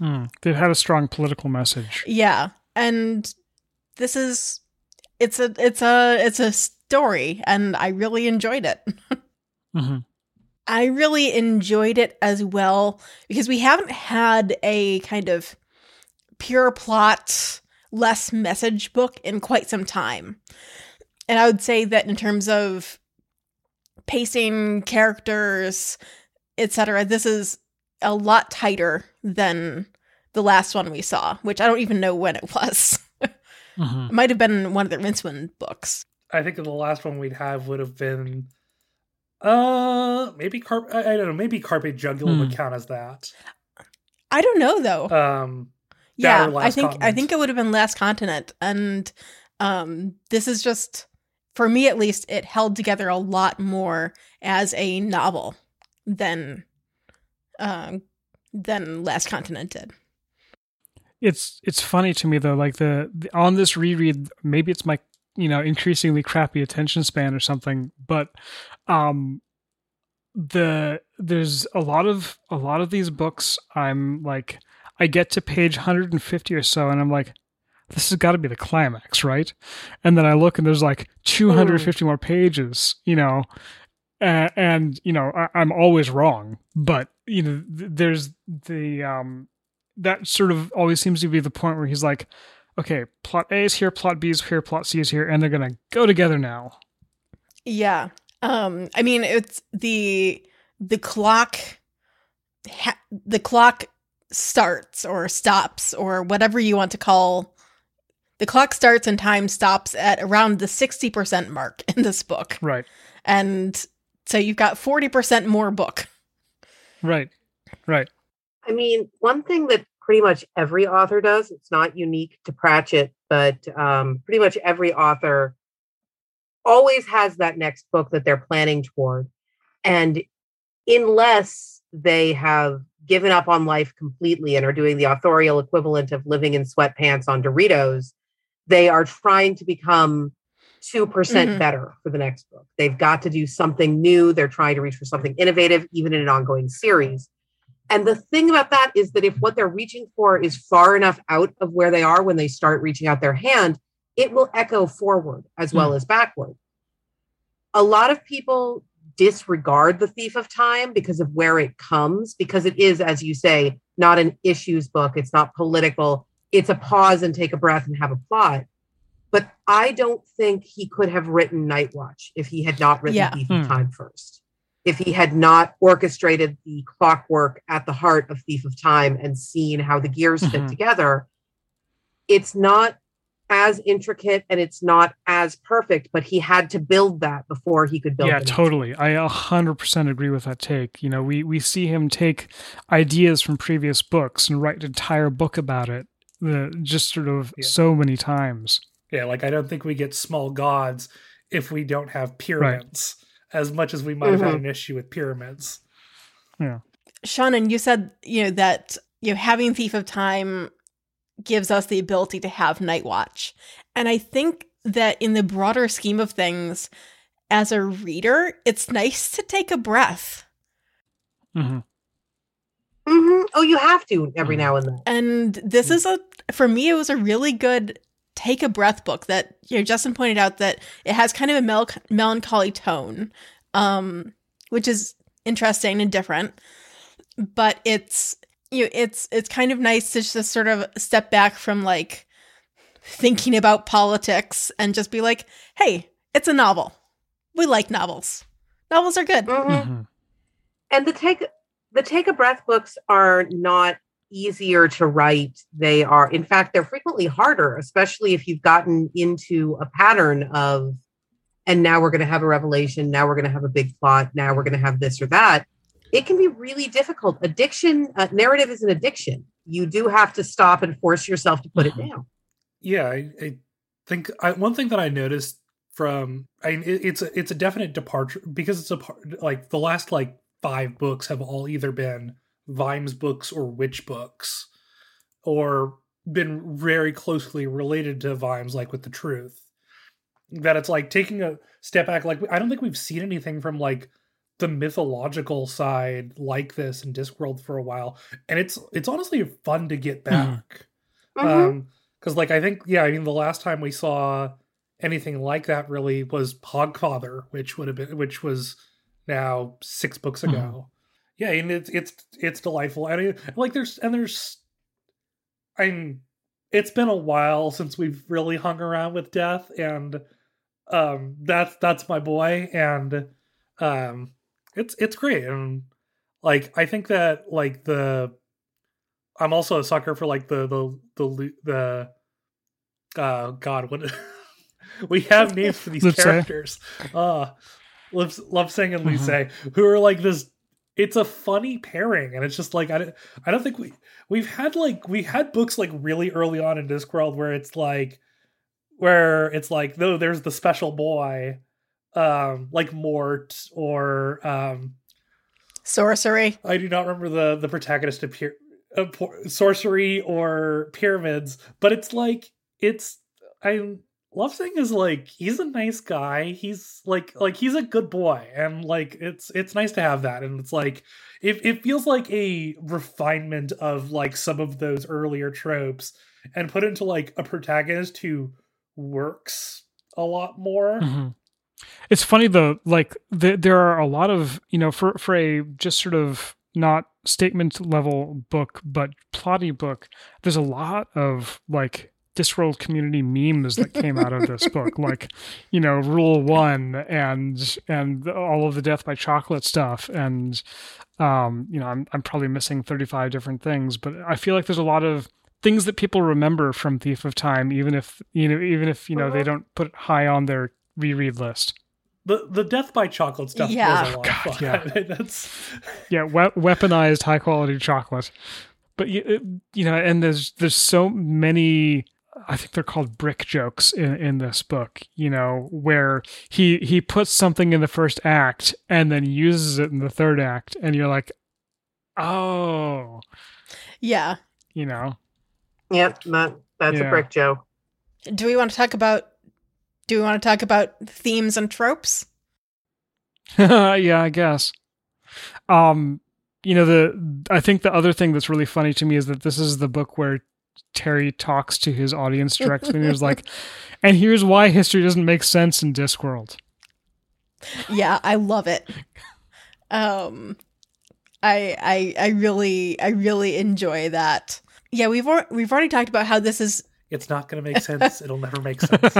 Mm, they've had a strong political message. Yeah, and this is it's a it's a it's a story, and I really enjoyed it. mm-hmm. I really enjoyed it as well because we haven't had a kind of pure plot, less message book in quite some time. And I would say that in terms of pacing, characters, etc., this is a lot tighter than the last one we saw, which I don't even know when it was. Mm-hmm. It might have been one of the Rincewind books. I think the last one we'd have would have been uh maybe carp I, I don't know, maybe Carpe Jugulum hmm. would count as that. I don't know though. Um yeah, I think continent. I think it would have been Last Continent. And um this is just for me at least, it held together a lot more as a novel than um than Last Continent did. It's it's funny to me though, like the, the on this reread, maybe it's my you know increasingly crappy attention span or something, but um the there's a lot of a lot of these books I'm like I get to page 150 or so and I'm like this has got to be the climax, right? And then I look and there's like 250 mm. more pages, you know, and, and you know I, am always wrong, but you know th- there's the um that sort of always seems to be the point where he's like, okay, plot A is here, plot B is here, plot C is here, and they're gonna go together now. Yeah, um, I mean it's the the clock, ha- the clock starts or stops or whatever you want to call the clock starts and time stops at around the 60% mark in this book. Right. And so you've got 40% more book. Right. Right. I mean, one thing that pretty much every author does, it's not unique to Pratchett, but um, pretty much every author always has that next book that they're planning toward. And unless they have given up on life completely and are doing the authorial equivalent of living in sweatpants on Doritos, they are trying to become 2% mm hmm better for the next book. They've got to do something new. They're trying to reach for something innovative, even in an ongoing series. And the thing about that is that if what they're reaching for is far enough out of where they are when they start reaching out their hand, it will echo forward as well mm. as backward. A lot of people disregard The Thief of Time because of where it comes, because it is, as you say, not an issues book. It's not political. It's a pause and take a breath and have a plot. But I don't think he could have written Night Watch if he had not written yeah. Thief of hmm. Time first if he had not orchestrated the clockwork at the heart of Thief of Time and seen how the gears mm-hmm. fit together, it's not as intricate and it's not as perfect, but he had to build that before he could build Yeah, totally. I 100% agree with that take. You know, we, we see him take ideas from previous books and write an entire book about it, uh, just sort of yeah. so many times. Yeah, like I don't think we get small gods if we don't have pyramids. Right as much as we might have mm-hmm. had an issue with pyramids. Yeah. Seanan, you said, you know, that you know, having Thief of Time gives us the ability to have Night Watch. And I think that in the broader scheme of things, as a reader, it's nice to take a breath. Mm-hmm. Mm-hmm. Oh, you have to every mm-hmm. now and then. And this is a, for me, it was a really good take a breath book that you know Justen pointed out that it has kind of a mel- melancholy tone, um, which is interesting and different. But it's you know, it's it's kind of nice to just sort of step back from like thinking about politics and just be like, hey, it's a novel. We like novels. Novels are good. Mm-hmm. Mm-hmm. And the take the take a breath books are not easier to write. They are, in fact, they're frequently harder, especially if you've gotten into a pattern of, and now we're going to have a revelation. Now we're going to have a big plot. Now we're going to have this or that. It can be really difficult. Addiction, uh, narrative is an addiction. You do have to stop and force yourself to put it mm-hmm. down. Yeah, I, I think I, one thing that I noticed from I mean, it, it's a, it's a definite departure because it's a part like the last like five books have all either been Vimes books or Witch books, or been very closely related to Vimes, like with the Truth. That it's like taking a step back. Like I don't think we've seen anything from like the mythological side like this in Discworld for a while, and it's it's honestly fun to get mm-hmm. back. Mm-hmm. Um, because like I think yeah, I mean the last time we saw anything like that really was Hogfather, which would have been which was now six books ago. Yeah, and it's it's it's delightful. And it, like there's and there's I mean it's been a while since we've really hung around with death and um that's that's my boy and um it's it's great and like I think that like the I'm also a sucker for like the the the the uh god what we have names for these characters. Uh love love and Luce mm-hmm. who are like this it's a funny pairing and it's just like I, don't, I don't think we we've had like we had books like really early on in Discworld where it's like where it's like though there's the special boy um like Mort or um Sourcery. I do not remember the the protagonist appear uh, Sourcery or pyramids but it's like it's I Lobsang is like he's a nice guy. He's like like he's a good boy, and like it's it's nice to have that. And it's like it it feels like a refinement of like some of those earlier tropes, and put into like a protagonist who works a lot more. Mm-hmm. It's funny though, like the, there are a lot of you know for for a just sort of not statement level book but plotty book. There's a lot of like Discworld community memes that came out of this book, like you know Rule One and and all of the Death by Chocolate stuff, and um, you know I'm I'm probably missing 35 different things, but I feel like there's a lot of things that people remember from Thief of Time, even if you know even if you know they don't put it high on their reread list. The the Death by Chocolate stuff yeah. was a lot God, of fun. Yeah, that's yeah, we- weaponized high quality chocolate. But you, you know, and there's there's so many I think they're called brick jokes in, in this book, you know, where he he puts something in the first act and then uses it in the third act and you're like, "Oh." Yeah. You know. Yep, that that's yeah. a brick joke. Do we want to talk about do we want to talk about themes and tropes? yeah, I guess. Um you know the I think the other thing that's really funny to me is that this is the book where Terry talks to his audience directly and he was like, and here's why history doesn't make sense in Discworld. Yeah, I love it. Um I I I really I really enjoy that. Yeah, we've al- we've already talked about how this is it's not going to make sense. It'll never make sense.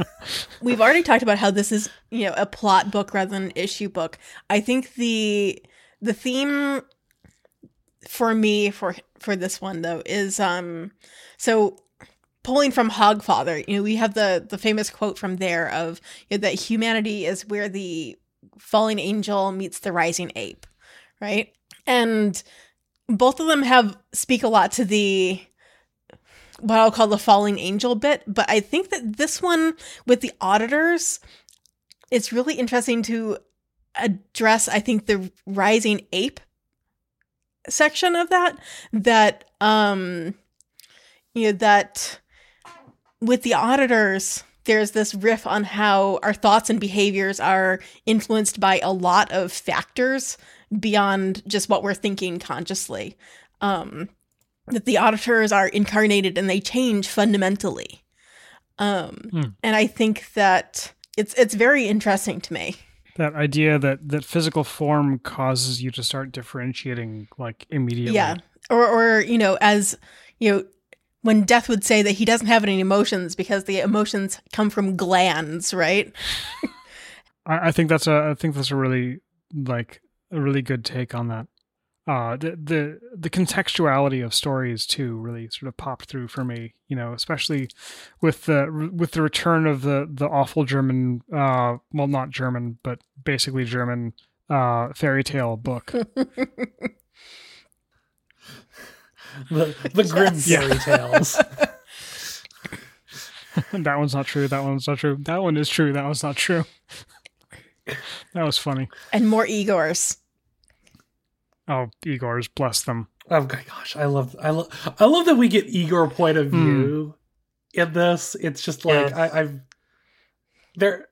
we've already talked about how this is, you know, a plot book rather than an issue book. I think the the theme for me for for this one though is um so pulling from Hogfather, you know, we have the the famous quote from there of you know, that humanity is where the falling angel meets the rising ape, right? And both of them have speak a lot to the what I'll call the falling angel bit, but I think that this one with the auditors, it's really interesting to address I think the rising ape section of that that um you know that with the auditors there's this riff on how our thoughts and behaviors are influenced by a lot of factors beyond just what we're thinking consciously. Um that the auditors are incarnated and they change fundamentally. Um hmm. and i think that it's it's very interesting to me that idea that that physical form causes you to start differentiating like immediately. Yeah. Or or you know as you know when death would say that he doesn't have any emotions because the emotions come from glands right? I, I think that's a i think that's a really like a really good take on that uh the the the contextuality of stories too really sort of popped through for me you know especially with the with the return of the the awful german uh well not german but basically german uh fairy tale book the the grim yes. fairy tales that one's not true. That one's not true. That one is true. That one's not true. that was funny. And more Igors. Oh, Igors, bless them. Oh my gosh, I love I love I love that we get Igor point of Hmm. view in this. It's just like Yes. I, I've there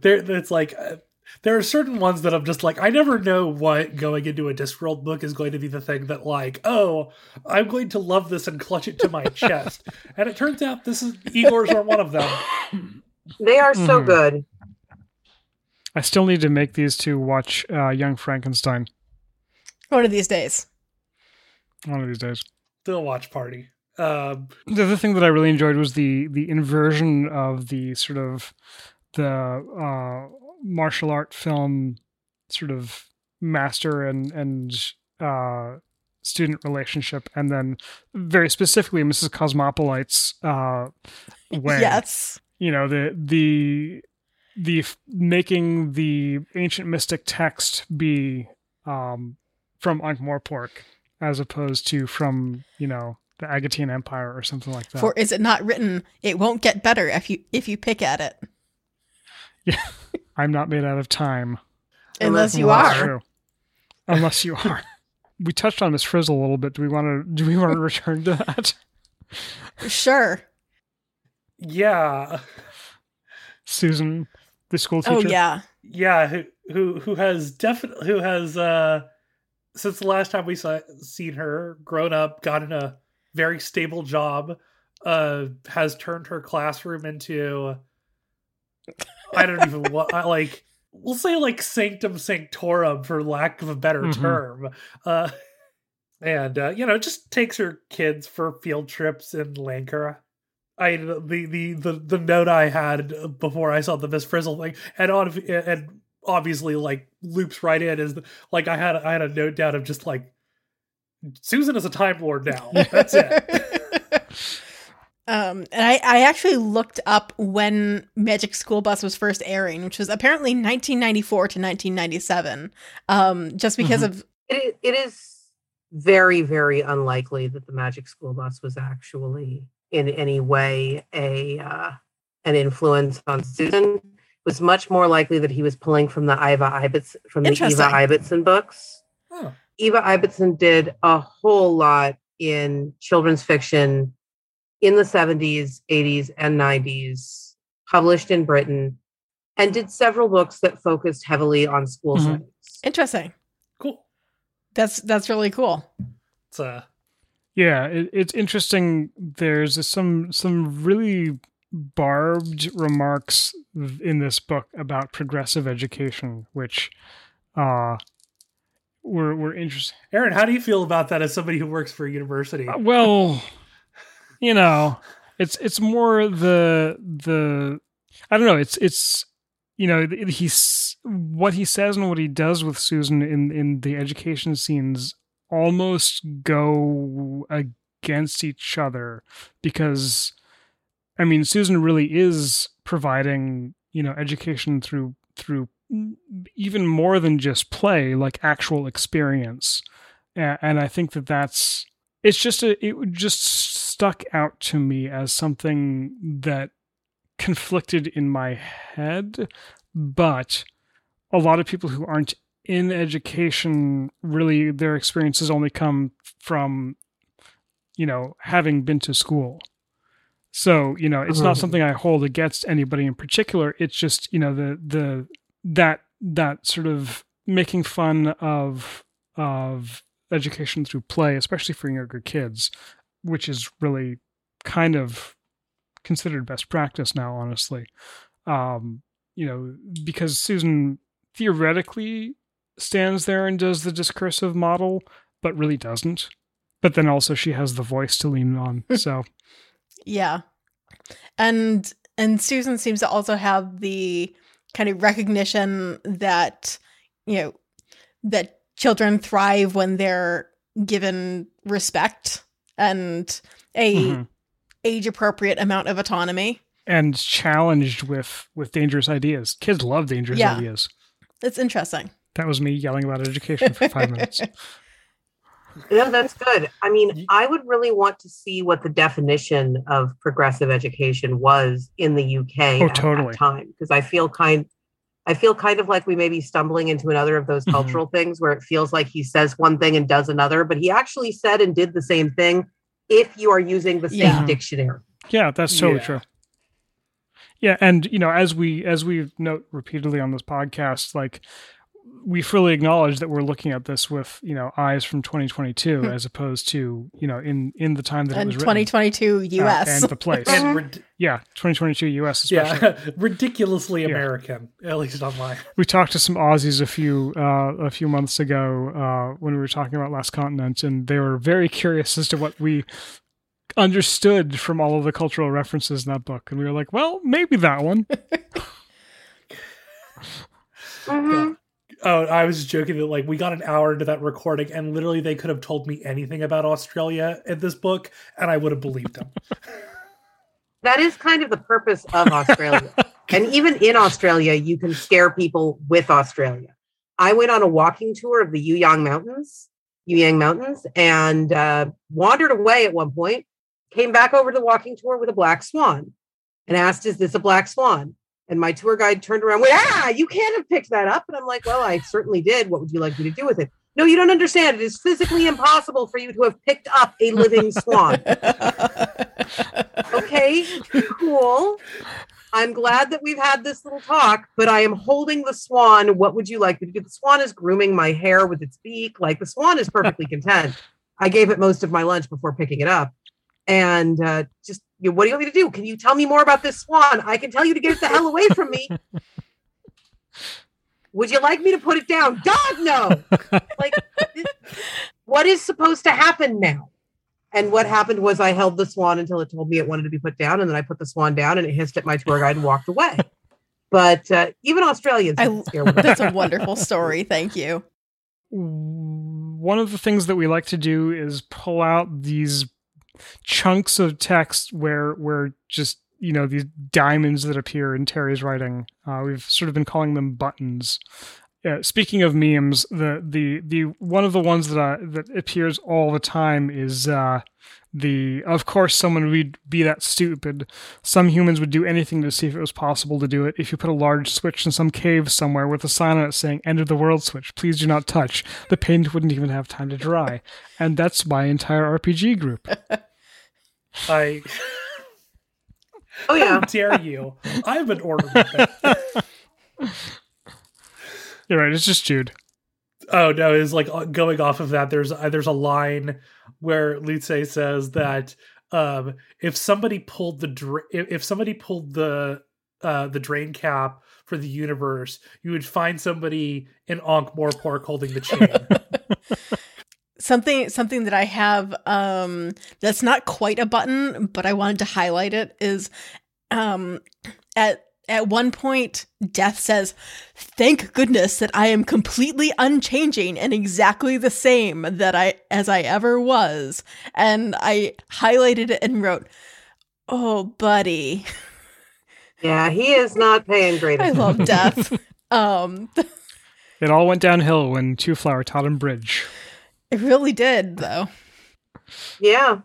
there it's like uh, there are certain ones that I'm just like I never know what going into a Discworld book is going to be the thing that like oh I'm going to love this and clutch it to my chest, and it turns out this is Igor's are one of them. They are so Mhm. good. I still need to make these two watch uh, Young Frankenstein One of these days. one of these days. Still watch party. Um, The other thing that I really enjoyed was the the inversion of the sort of the uh, martial art film sort of master and and uh, student relationship, and then very specifically Mrs. Cosmopilite's uh, way. Yes. you know the the the f- making the ancient mystic text be um from Ankh-Morpork as opposed to from you know the Agatean Empire or something like that. For is it not written, it won't get better if you if you pick at it. Yeah. I'm not made out of time. Unless you are. true. Unless you are. we touched on Miss Frizzle a little bit. Do we want to? Do we want to return to that? Sure. yeah, Susan, the school teacher. Oh yeah. yeah. Who who who has definitely who has uh since the last time we saw seen her grown up, gotten a very stable job, uh, has turned her classroom into I don't even what I like. We'll say like sanctum sanctorum for lack of a better Mhm. term. Uh, and uh, you know, just takes her kids for field trips in Lancre. I the the the the note I had before I saw the Miss Frizzle thing, and on and obviously like loops right in is like I had I had a note down of just like Susan is a time lord now. That's it. Um, and I, I actually looked up when Magic School Bus was first airing, which was apparently 1994 to 1997. Um, just because of It, it is very, very unlikely that the Magic School Bus was actually in any way a uh, an influence on Susan. It was much more likely that he was pulling from the Iva Ibits from the Eva Interesting. Ibbotson books. Oh. Eva Ibbotson did a whole lot in children's fiction in the 70s, 80s, and 90s, published in Britain, and did several books that focused heavily on school settings. interesting. Cool. That's that's really cool. It's uh Yeah, it, it's interesting. There's some some really barbed remarks in this book about progressive education, which uh were were interesting. Aaron, how do you feel about that as somebody who works for a university? Uh, Well, you know, it's it's more the the I don't know. It's it's you know he's what he says and what he does with Susan in in the education scenes almost go against each other because I mean Susan really is providing you know education through through even more than just play like actual experience. And I think that that's it's just a it just stuck out to me as something that conflicted in my head. But a lot of people who aren't in education really their experiences only come from you know having been to school so you know it's not Mhm. something i hold against anybody in particular. It's just you know the the that that sort of making fun of of education through play especially for younger kids which is really kind of considered best practice now honestly. Um you know because susan theoretically stands there and does the discursive model but really doesn't. But then also she has the voice to lean on so Yeah. And and Susan seems to also have the kind of recognition that you know that children thrive when they're given respect and a Mhm. age appropriate amount of autonomy. and challenged with with dangerous ideas kids love dangerous Yeah. ideas It's interesting. that was me yelling about education for five minutes no, that's good. I mean, I would really want to see what the definition of progressive education was in the UK oh, at totally. that time, because I feel kind, I feel kind of like we may be stumbling into another of those Mhm. cultural things where it feels like he says one thing and does another, but he actually said and did the same thing. If you are using the same Yeah. dictionary, Yeah, that's totally Yeah. true. Yeah, and you know, as we as we note repeatedly on this podcast, like we fully acknowledge that we're looking at this with you know eyes from 2022 as opposed to you know in in the time that it and was written, 2022 uh, US. and the place. and rid- yeah, 2022 US especially. yeah, ridiculously Yeah. American, at least online. We talked to some Aussies a few uh, a few months ago uh, when we were talking about Last Continent, and they were very curious as to what we understood from all of the cultural references in that book, and we were like, "Well, maybe that one." Mhm. Oh, I was joking that like we got an hour into that recording, and literally they could have told me anything about Australia in this book, and I would have believed them. that is kind of the purpose of Australia. and even in Australia, you can scare people with Australia. I went on a walking tour of the Yuyang Mountains, Yuyang Mountains, and uh, wandered away at one point. Came back over to the walking tour with a black swan, and asked, "Is this a black swan?" And my tour guide turned around, went, "Ah, you can't have picked that up." And I'm like, "Well, I certainly did. What would you like me to do with it?" No, you don't understand. It is physically impossible for you to have picked up a living swan. okay, cool. I'm glad that we've had this little talk, but I am holding the swan. What would you like me to do? The swan is grooming my hair with its beak. Like the swan is perfectly content. I gave it most of my lunch before picking it up. And uh, just, you what do you want me to do? Can you tell me more about this swan? I can tell you to get it the hell away from me. Would you like me to put it down? God, no. like, what is supposed to happen now? And what happened was I held the swan until it told me it wanted to be put down, and then I put the swan down, and it hissed at my tour guide and walked away. But uh, even Australians I- get scared with it. That's a wonderful story. Thank you. one of the things that we like to do is pull out these chunks of text where where just you know these diamonds that appear in Terry's writing. Uh, we've sort of been calling them buttons. Uh, speaking of memes, the the the one of the ones that I, that appears all the time is uh, the of course someone would be that stupid. Some humans would do anything to see if it was possible to do it. If you put a large switch in some cave somewhere with a sign on it saying "End of the world switch, please do not touch," the paint wouldn't even have time to dry. And that's my entire RPG group. I Oh yeah! how yeah, dare you? I'm an ornament. You're right. It's just Jude. Oh no! Is like uh, going off of that. There's uh, there's a line where Lu-Tze says that um, if somebody pulled the dra- if, if somebody pulled the uh, the drain cap for the universe, you would find somebody in Ankh Morpork holding the chain. something something that I have um that's not quite a button, but I wanted to highlight it is um at at one point Death says, "Thank goodness that I am completely unchanging and exactly the same that I as I ever was." And I highlighted it and wrote, "Oh, buddy, yeah, he is not paying great I love Death." um It all went downhill when Twoflower taught him bridge. It really did though. Yeah,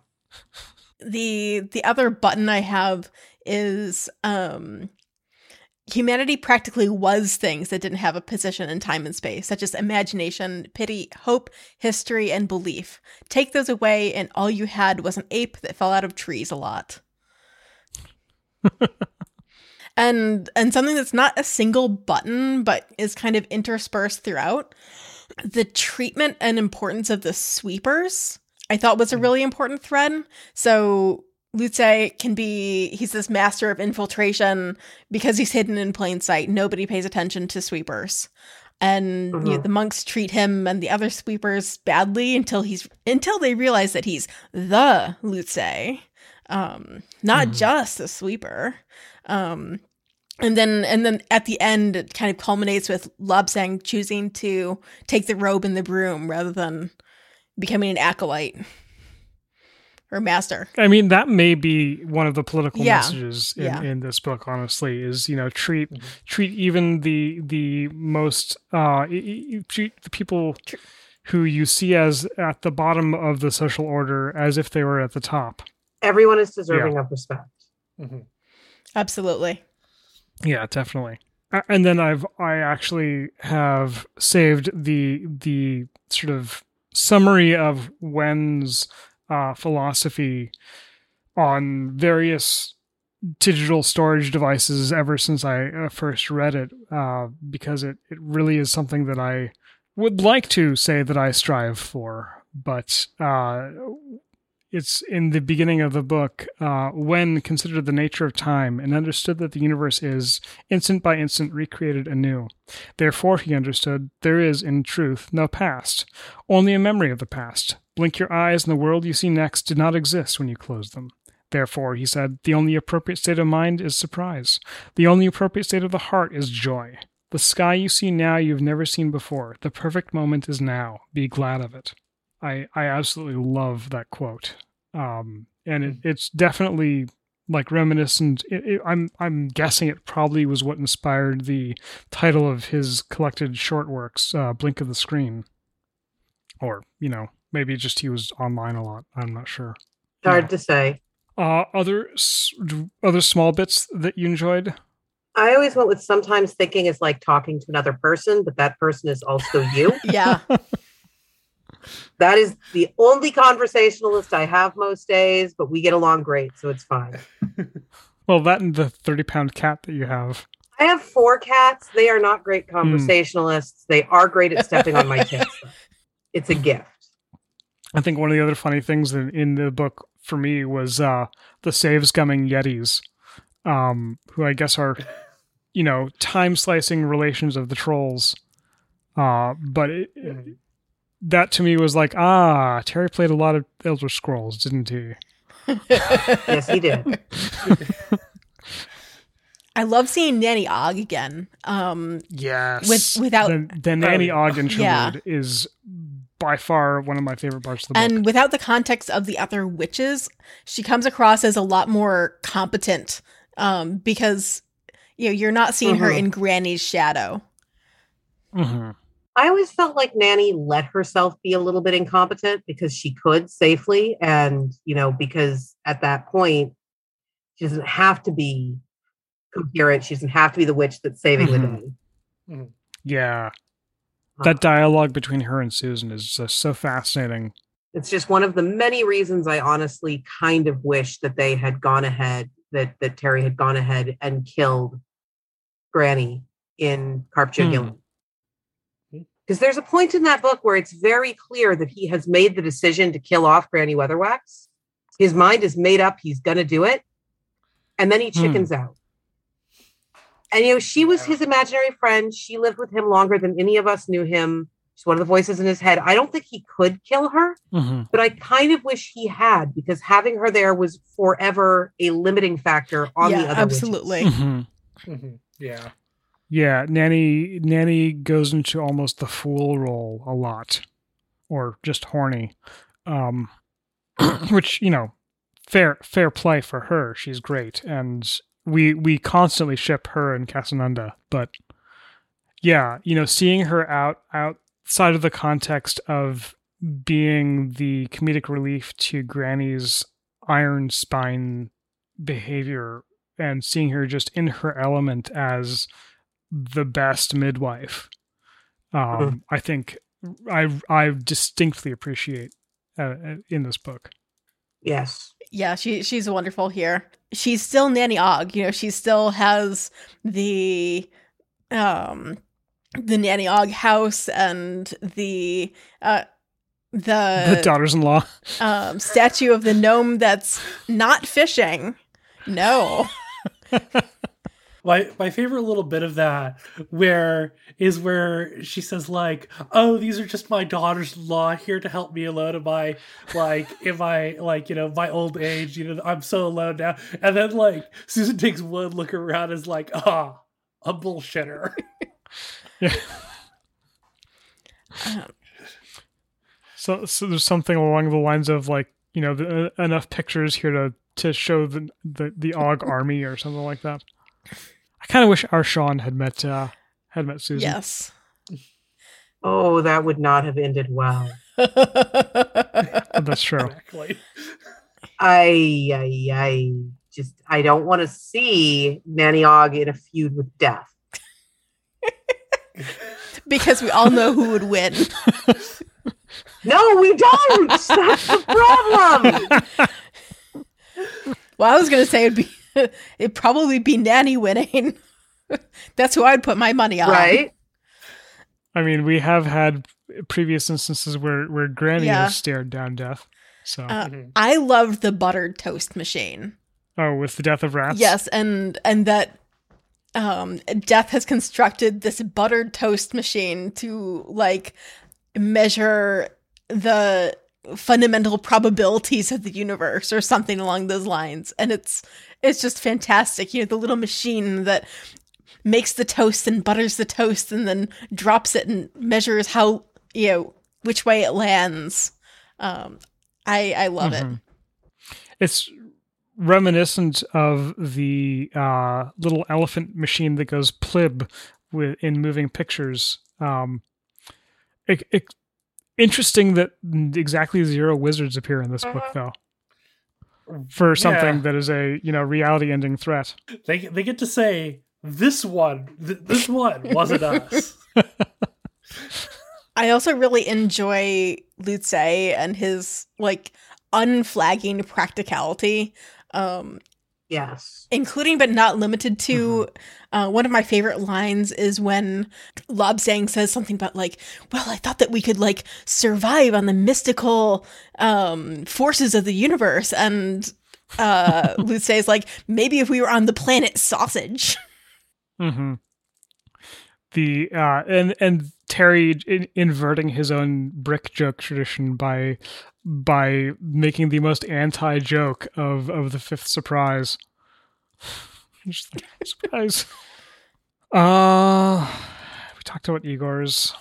the the other button I have is um humanity practically was things that didn't have a position in time and space, such as imagination, pity, hope, history, and belief. Take those away, and all you had was an ape that fell out of trees a lot. and and something that's not a single button, but is kind of interspersed throughout. The treatment and importance of the sweepers, I thought was a really important thread. So Lu-Tze can be he's this master of infiltration because he's hidden in plain sight. Nobody pays attention to sweepers. And you know, Mhm. the monks treat him and the other sweepers badly until he's until they realize that he's the Lu-Tze. Um, not Mhm. just a sweeper. Um and then and then at the end it kind of culminates with Lobsang choosing to take the robe and the broom rather than becoming an acolyte or master. I mean, that may be one of the political Yeah. messages in, Yeah. in this book. Honestly, is you know treat Mhm. treat even the the most uh y- y- you treat the people Tr- who you see as at the bottom of the social order as if they were at the top. Everyone is deserving yeah. of respect. Mm-hmm. Absolutely. Yeah, definitely. And then I've I actually have saved the the sort of summary of Wen's uh, philosophy on various digital storage devices ever since I uh, first read it, uh, because it, it really is something that I would like to say that I strive for. But uh, it's in the beginning of the book uh, Wen considered the nature of time and understood that the universe is instant by instant recreated anew. Therefore, he understood there is, in truth, no past, only a memory of the past. Blink your eyes, and the world you see next did not exist when you closed them. Therefore, he said, the only appropriate state of mind is surprise. The only appropriate state of the heart is joy. The sky you see now you've never seen before. The perfect moment is now. Be glad of it. I, I absolutely love that quote. Um, and it, hmm. it's definitely like reminiscent. It, it, I'm I'm guessing it probably was what inspired the title of his collected short works, uh, "Blink of the Screen," or you know maybe just he was online a lot. I'm not sure. Hard yeah. to say. Uh, other other small bits that you enjoyed. I always went with sometimes thinking is like talking to another person, but that person is also you. yeah. That is the only conversationalist I have most days, but we get along great, so it's fine. well, that and the 30 pound cat that you have. I have four cats. They are not great hmm. conversationalists. Mm. They are great at stepping on my tits. It's a gift. I think one of the other funny things in, in the book for me was uh, the saves coming Yetis, um, who I guess are, you know, time slicing relations of the trolls. Uh, but it, it, that to me was like, ah, Terry played a lot of Elder Scrolls, didn't he? yes, he did. I love seeing Nanny Ogg again. Um, yes, with, without the, the Nanny oh, Ogg interlude yeah. is by far one of my favorite parts of the book. And without the context of the other witches, she comes across as a lot more competent um, because you know you're not seeing mm-hmm. her in Granny's shadow. Mm-hmm. I always felt like Nanny let herself be a little bit incompetent because she could safely. And, you know, because at that point, she doesn't have to be coherent. She doesn't have to be the witch that's saving mm-hmm. the day. Mm-hmm. Yeah. That dialogue between her and Susan is just so fascinating. It's just one of the many reasons I honestly kind of wish that they had gone ahead, that, that Terry had gone ahead and killed Granny in Carp mm because there's a point in that book where it's very clear that he has made the decision to kill off Granny Weatherwax. His mind is made up, he's going to do it. And then he hmm. chickens hmm. out. And, you know, she was his imaginary friend. She lived with him longer than any of us knew him. She's one of the voices in his head. I don't think he could kill her, mm-hmm. but I kind of wish he had because having her there was forever a limiting factor on yeah, the other. Absolutely. Mm-hmm. Mm-hmm. Yeah. Yeah, Nanny Nanny goes into almost the fool role a lot, or just horny, um, which you know, fair fair play for her. She's great, and we we constantly ship her and Casanunda. But yeah, you know, seeing her out outside of the context of being the comedic relief to Granny's iron spine behavior and seeing her just in her element as the best midwife. Um, mm-hmm. I think I I distinctly appreciate uh, uh, in this book. Yes. Yeah, she she's wonderful here. She's still Nanny Ogg, you know, she still has the um the Nanny Ogg house and the uh the, the daughters-in-law um statue of the gnome that's not fishing. No. my my favorite little bit of that where is where she says like oh these are just my daughters-in-law here to help me alone. In my like in my like you know my old age you know i'm so alone now. And then like susan takes one look around is like ah a bullshitter. Yeah um, so so there's something along the lines of like you know the, uh, enough pictures here to to show the the, the Ogg army or something like that I kind of wish our Shawn had met uh, had met Susan. Yes. Oh, that would not have ended well. That's true. Exactly. I, I, I just, I don't want to see Nanny Ogg in a feud with death. because we all know who would win. no, we don't. That's the problem. Well, I was gonna say it'd be it'd probably be Nanny winning. That's who I'd put my money on. Right. I mean, we have had previous instances where where Granny yeah. has stared down death. So uh, mm-hmm. I loved the buttered toast machine. Oh, with the death of rats. Yes, and and that um, Death has constructed this buttered toast machine to like measure the fundamental probabilities of the universe or something along those lines and it's it's just fantastic you know the little machine that makes the toast and butters the toast and then drops it and measures how you know which way it lands um i i love mm-hmm. it it's reminiscent of the uh, little elephant machine that goes plib with in moving pictures. Um, it, it, interesting that exactly zero wizards appear in this book, uh-huh. though, for something yeah. that is a you know reality ending threat. They they get to say this one, th- this one wasn't us. I also really enjoy Lu-Tze and his like unflagging practicality um, yes. Including but not limited to mm-hmm. uh, one of my favorite lines is when Lobsang says something about like, well, I thought that we could like survive on the mystical um, forces of the universe. And uh, Lu-Tze is like, maybe if we were on the planet sausage. Mm-hmm. The uh, and and Terry in, inverting his own brick joke tradition by by making the most anti joke of of the fifth surprise. Just surprise. Uh we talked about Igor's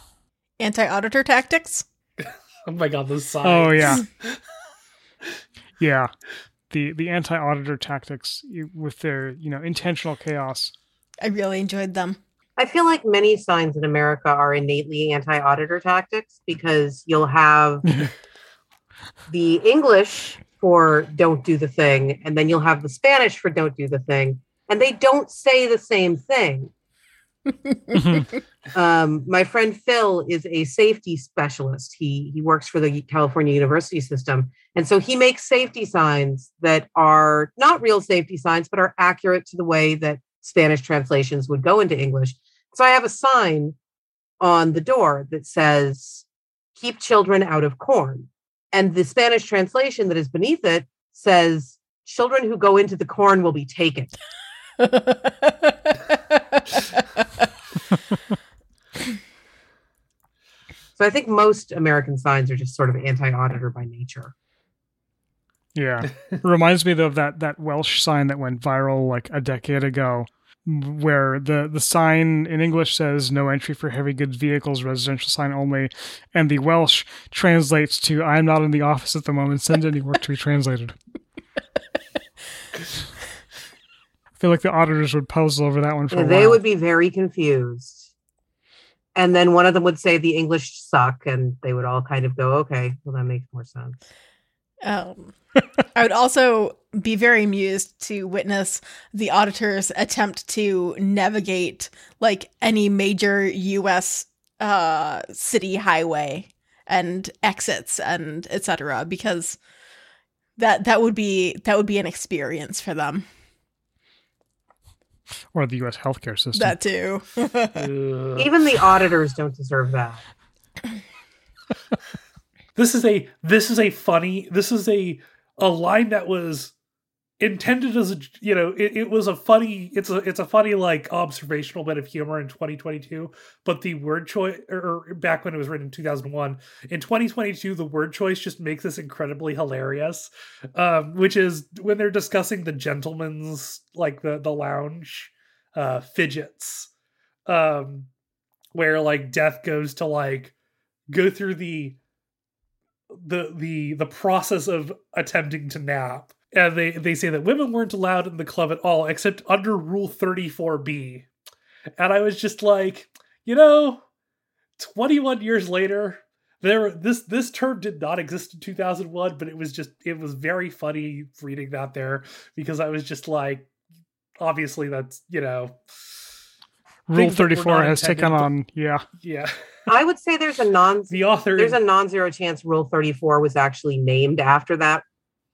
anti auditor tactics. oh my god, those signs. Oh yeah, yeah. The the anti auditor tactics with their you know intentional chaos. I really enjoyed them. I feel like many signs in America are innately anti auditor tactics because you'll have the English for don't do the thing, and then you'll have the Spanish for don't do the thing, and they don't say the same thing. um, my friend Phil is a safety specialist. He he works for the California University system, and so he makes safety signs that are not real safety signs, but are accurate to the way that Spanish translations would go into English. So I have a sign on the door that says "Keep children out of corn." And the Spanish translation that is beneath it says, Children who go into the corn will be taken. so I think most American signs are just sort of anti-auditor by nature. Yeah. Reminds me though of that that Welsh sign that went viral like a decade ago where the the sign in English says no entry for heavy goods vehicles, residential sign only, and the Welsh translates to I am not in the office at the moment. Send any work to be translated. I feel like the auditors would puzzle over that one for yeah, They would be very confused. And then one of them would say the English suck, and they would all kind of go, okay, well, that makes more sense. Um, I would also be very amused to witness the auditors attempt to navigate like any major US uh city highway and exits and etc because that that would be that would be an experience for them. Or the US healthcare system. That too. Even the auditors don't deserve that. This is a this is a funny this is a a line that was intended as a you know it, it was a funny it's a it's a funny like observational bit of humor in 2022 but the word choice or, or back when it was written in 2001 in 2022 the word choice just makes this incredibly hilarious um which is when they're discussing the gentleman's like the the lounge uh Fidgett's um where like death goes to like go through the the the the process of attempting to nap and they they say that women weren't allowed in the club at all except under rule 34b and i was just like you know 21 years later, there this this term did not exist in 2001, but it was just it was very funny reading that there because I was just like, obviously that's you know. Rule 34 has taken to, on, yeah. Yeah. I would say there's a non the author there's a non-zero chance Rule 34 was actually named after that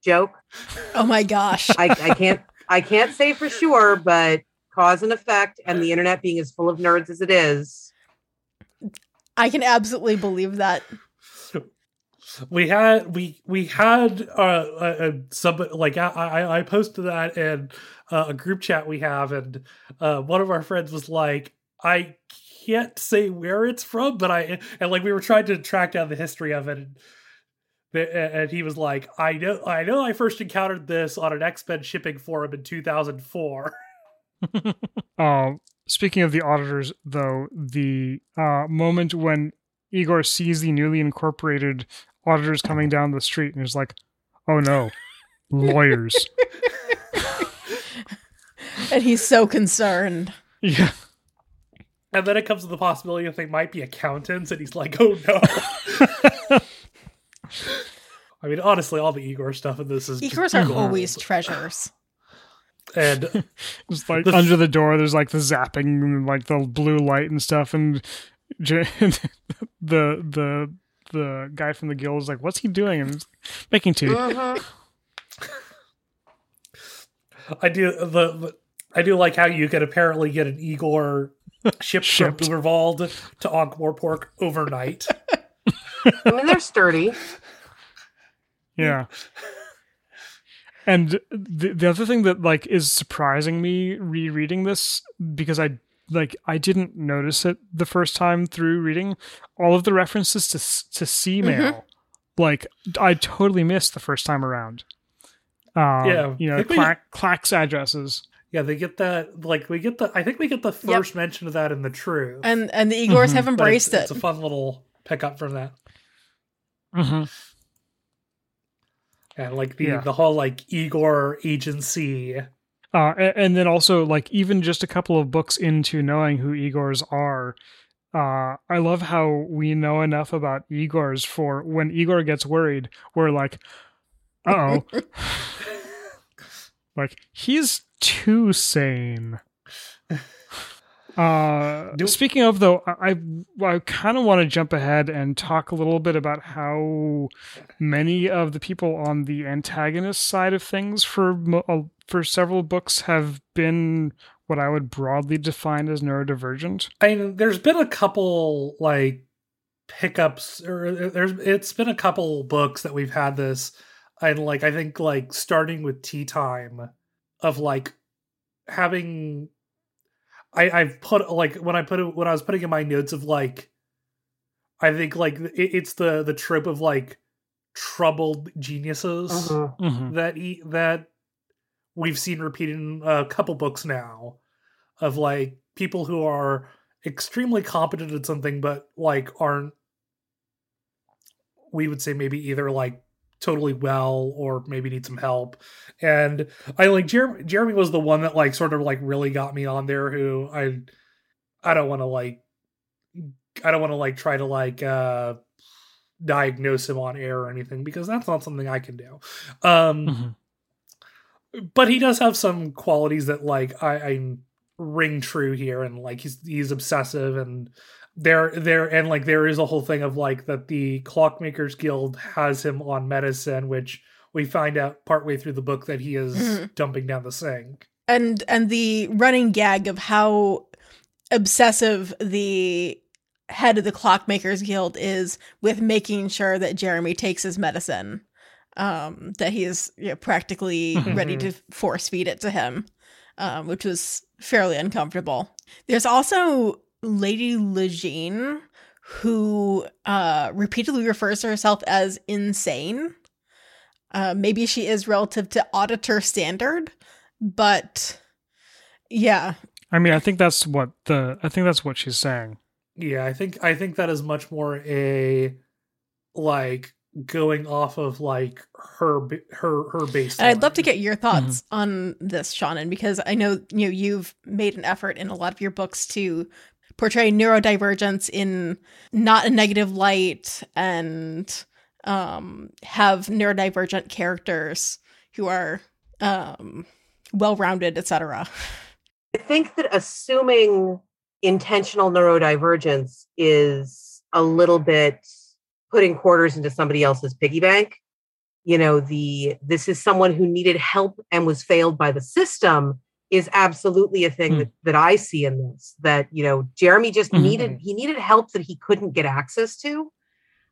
joke. Oh my gosh. I, I can't I can't say for sure, but cause and effect and the internet being as full of nerds as it is. I can absolutely believe that. We had we we had uh, a, a some like I I posted that in uh, a group chat we have, and uh, one of our friends was like, I can't say where it's from, but I and like we were trying to track down the history of it. And, and he was like, "I know, I know, I first encountered this on an X Men shipping forum in 2004." um, speaking of the auditors, though, the uh, moment when Igor sees the newly incorporated auditors coming down the street and is like, "Oh no, lawyers!" and he's so concerned. Yeah. And then it comes to the possibility that they might be accountants, and he's like, "Oh no." I mean, honestly, all the Igor stuff in this is Igors are always treasures. And it's like the, under the door, there's like the zapping, and like the blue light and stuff, and the the the guy from the guild is like, "What's he doing?" And making tea. Uh-huh. I do the, the, I do like how you could apparently get an Igor ship from Uberwald to Ankh-Morpork overnight. I mean, they're sturdy. Yeah. And the the other thing that like is surprising me rereading this because I like I didn't notice it the first time through reading all of the references to to C mail. Mm-hmm. Like I totally missed the first time around. Um, yeah, you know, clack, clacks addresses. Yeah, they get that. Like we get the. I think we get the first yep. mention of that in the True, and and the Igors mm-hmm. have embraced it's, it. It's a fun little pickup from that. Mm-hmm. And like the yeah. the whole like Igor agency. Uh, and, and then also like even just a couple of books into knowing who Igors are, uh, I love how we know enough about Igors for when Igor gets worried, we're like, oh, like he's too sane. Uh, speaking of though, I I kind of want to jump ahead and talk a little bit about how many of the people on the antagonist side of things for uh, for several books have been what I would broadly define as neurodivergent. I mean, there's been a couple like pickups, or uh, there's it's been a couple books that we've had this, and like I think like starting with Tea Time, of like having I I've put like when I put it when I was putting in my notes of like I think like it, it's the the trope of like troubled geniuses uh-huh. mm-hmm. that he, that we've seen repeated in a couple books now of like people who are extremely competent at something but like aren't we would say maybe either like totally well or maybe need some help and i like jeremy, jeremy was the one that like sort of like really got me on there who i i don't want to like i don't want to like try to like uh diagnose him on air or anything because that's not something i can do um mm-hmm. but he does have some qualities that like i i ring true here and like he's he's obsessive and there there and like there is a whole thing of like that the clockmakers guild has him on medicine which we find out partway through the book that he is mm-hmm. dumping down the sink and and the running gag of how obsessive the head of the clockmakers guild is with making sure that jeremy takes his medicine um that he is you know, practically ready to force feed it to him um, which was fairly uncomfortable there's also Lady LeJean, who uh, repeatedly refers to herself as insane. Uh, maybe she is relative to auditor standard, but yeah. I mean, I think that's what the I think that's what she's saying. Yeah, I think I think that is much more a like going off of like her her her base. I'd love to get your thoughts mm-hmm. on this, Seanan, because I know you know you've made an effort in a lot of your books to portray neurodivergence in not a negative light and um, have neurodivergent characters who are um, well-rounded, etc. I think that assuming intentional neurodivergence is a little bit putting quarters into somebody else's piggy bank. You know, the this is someone who needed help and was failed by the system is absolutely a thing mm. that, that I see in this. That, you know, Jeremy just mm-hmm. needed he needed help that he couldn't get access to.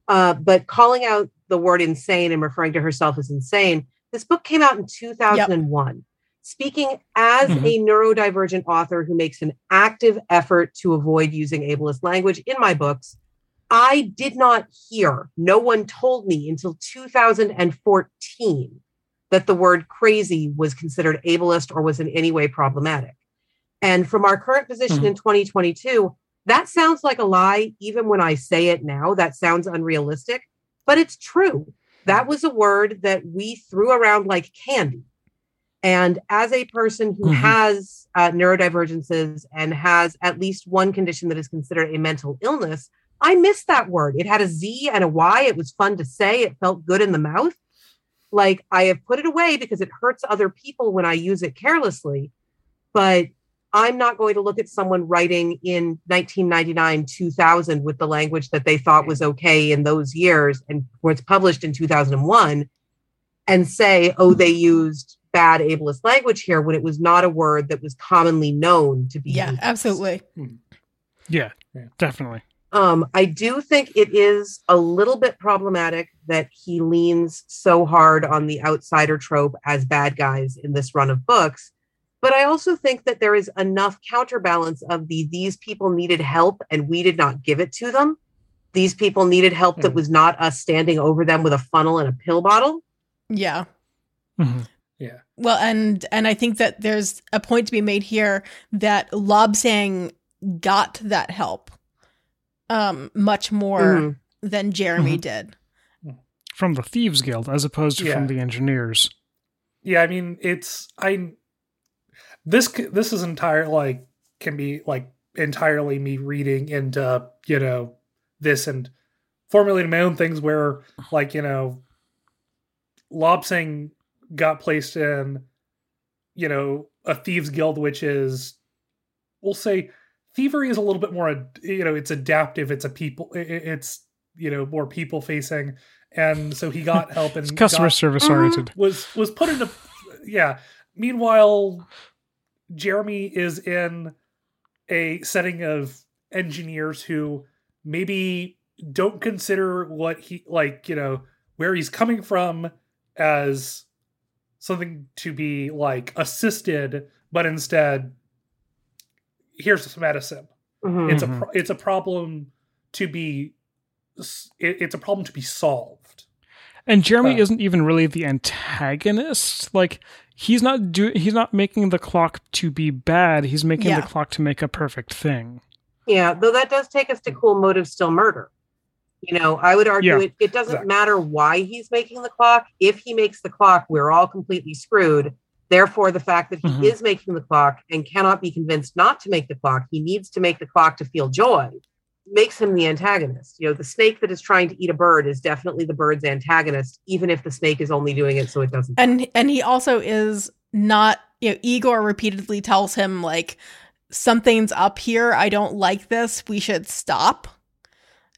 Uh, but calling out the word insane and referring to herself as insane, this book came out in 2001. Yep. Speaking as mm-hmm. a neurodivergent author who makes an active effort to avoid using ableist language in my books, I did not hear, no one told me until 2014 that the word crazy was considered ableist or was in any way problematic. And from our current position mm-hmm. in 2022, that sounds like a lie, even when I say it now. That sounds unrealistic, but it's true. That was a word that we threw around like candy. And as a person who mm-hmm. has uh, neurodivergences and has at least one condition that is considered a mental illness, I miss that word. It had a Z and a Y. It was fun to say. It felt good in the mouth. Like I have put it away because it hurts other people when I use it carelessly. But I'm not going to look at someone writing in 1999, 2000 with the language that they thought was okay in those years and was published in 2001 and say, oh, they used bad ableist language here when it was not a word that was commonly known to be. Yeah, used. absolutely. Hmm. Yeah, yeah, definitely. Um, I do think it is a little bit problematic that he leans so hard on the outsider trope as bad guys in this run of books but I also think that there is enough counterbalance of the these people needed help and we did not give it to them. These people needed help mm-hmm. that hmm. was not us standing over them with a funnel and a pill bottle. Yeah. Mm-hmm. Yeah. Well, and and I think that there's a point to be made here that Lobsang got that help um much more mm-hmm. than Jeremy mm-hmm. did. From the Thieves Guild as opposed to yeah. from the engineers. Yeah, I mean, it's I this this is entire like can be like entirely me reading into you know this and formulating my own things where like you know Lobsang got placed in you know a thieves guild which is we'll say thievery is a little bit more you know it's adaptive it's a people it's you know more people facing. And so he got help and customer got, service mm-hmm. oriented. was was put into yeah. Meanwhile Jeremy is in a setting of engineers who maybe don't consider what he like, you know, where he's coming from as something to be like assisted, but instead here's some medicine. Mm-hmm. It's a mm-hmm. it's a problem to be it's a problem to be solved. And Jeremy uh, isn't even really the antagonist. Like he's not do he's not making the clock to be bad. He's making yeah. the clock to make a perfect thing. Yeah, though that does take us to cool motive still murder. You know, I would argue yeah, it, it doesn't exactly. matter why he's making the clock. If he makes the clock, we're all completely screwed. Therefore, the fact that he mm-hmm. is making the clock and cannot be convinced not to make the clock, he needs to make the clock to feel joy makes him the antagonist. You know, the snake that is trying to eat a bird is definitely the bird's antagonist, even if the snake is only doing it so it doesn't. And and he also is not. You know, Igor repeatedly tells him like something's up here. I don't like this. We should stop.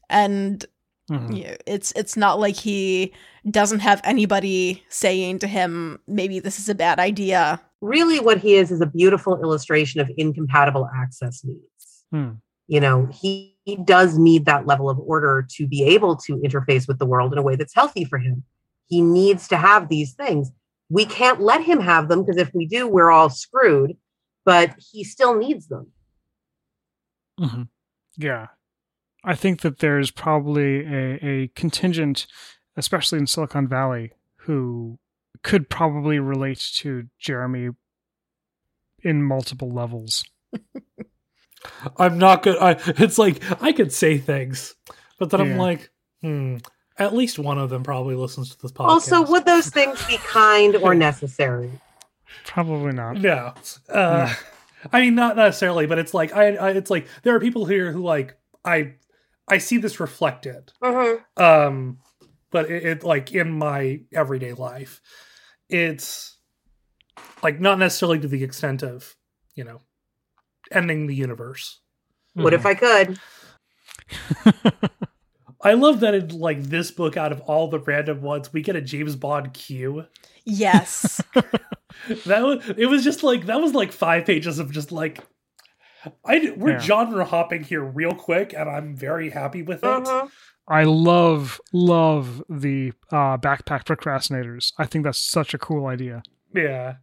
And mm-hmm. you know, it's it's not like he doesn't have anybody saying to him maybe this is a bad idea. Really, what he is is a beautiful illustration of incompatible access needs. Hmm you know he, he does need that level of order to be able to interface with the world in a way that's healthy for him he needs to have these things we can't let him have them because if we do we're all screwed but he still needs them mm-hmm. yeah i think that there's probably a, a contingent especially in silicon valley who could probably relate to jeremy in multiple levels I'm not good. I, it's like I could say things, but then yeah. I'm like, hmm. At least one of them probably listens to this podcast. Also, would those things be kind or necessary? Probably not. No. Uh, I mean, not necessarily, but it's like I, I it's like there are people here who like I I see this reflected. Mm-hmm. Um, but it, it like in my everyday life, it's like not necessarily to the extent of you know ending the universe. What if I could? I love that in like this book, out of all the random ones, we get a James Bond Q. Yes. that was it was just like that was like five pages of just like I we're Yeah. genre hopping here real quick, and I'm very happy with it. Mhm. I love love the uh, backpack procrastinators. I think that's such a cool idea. Yeah,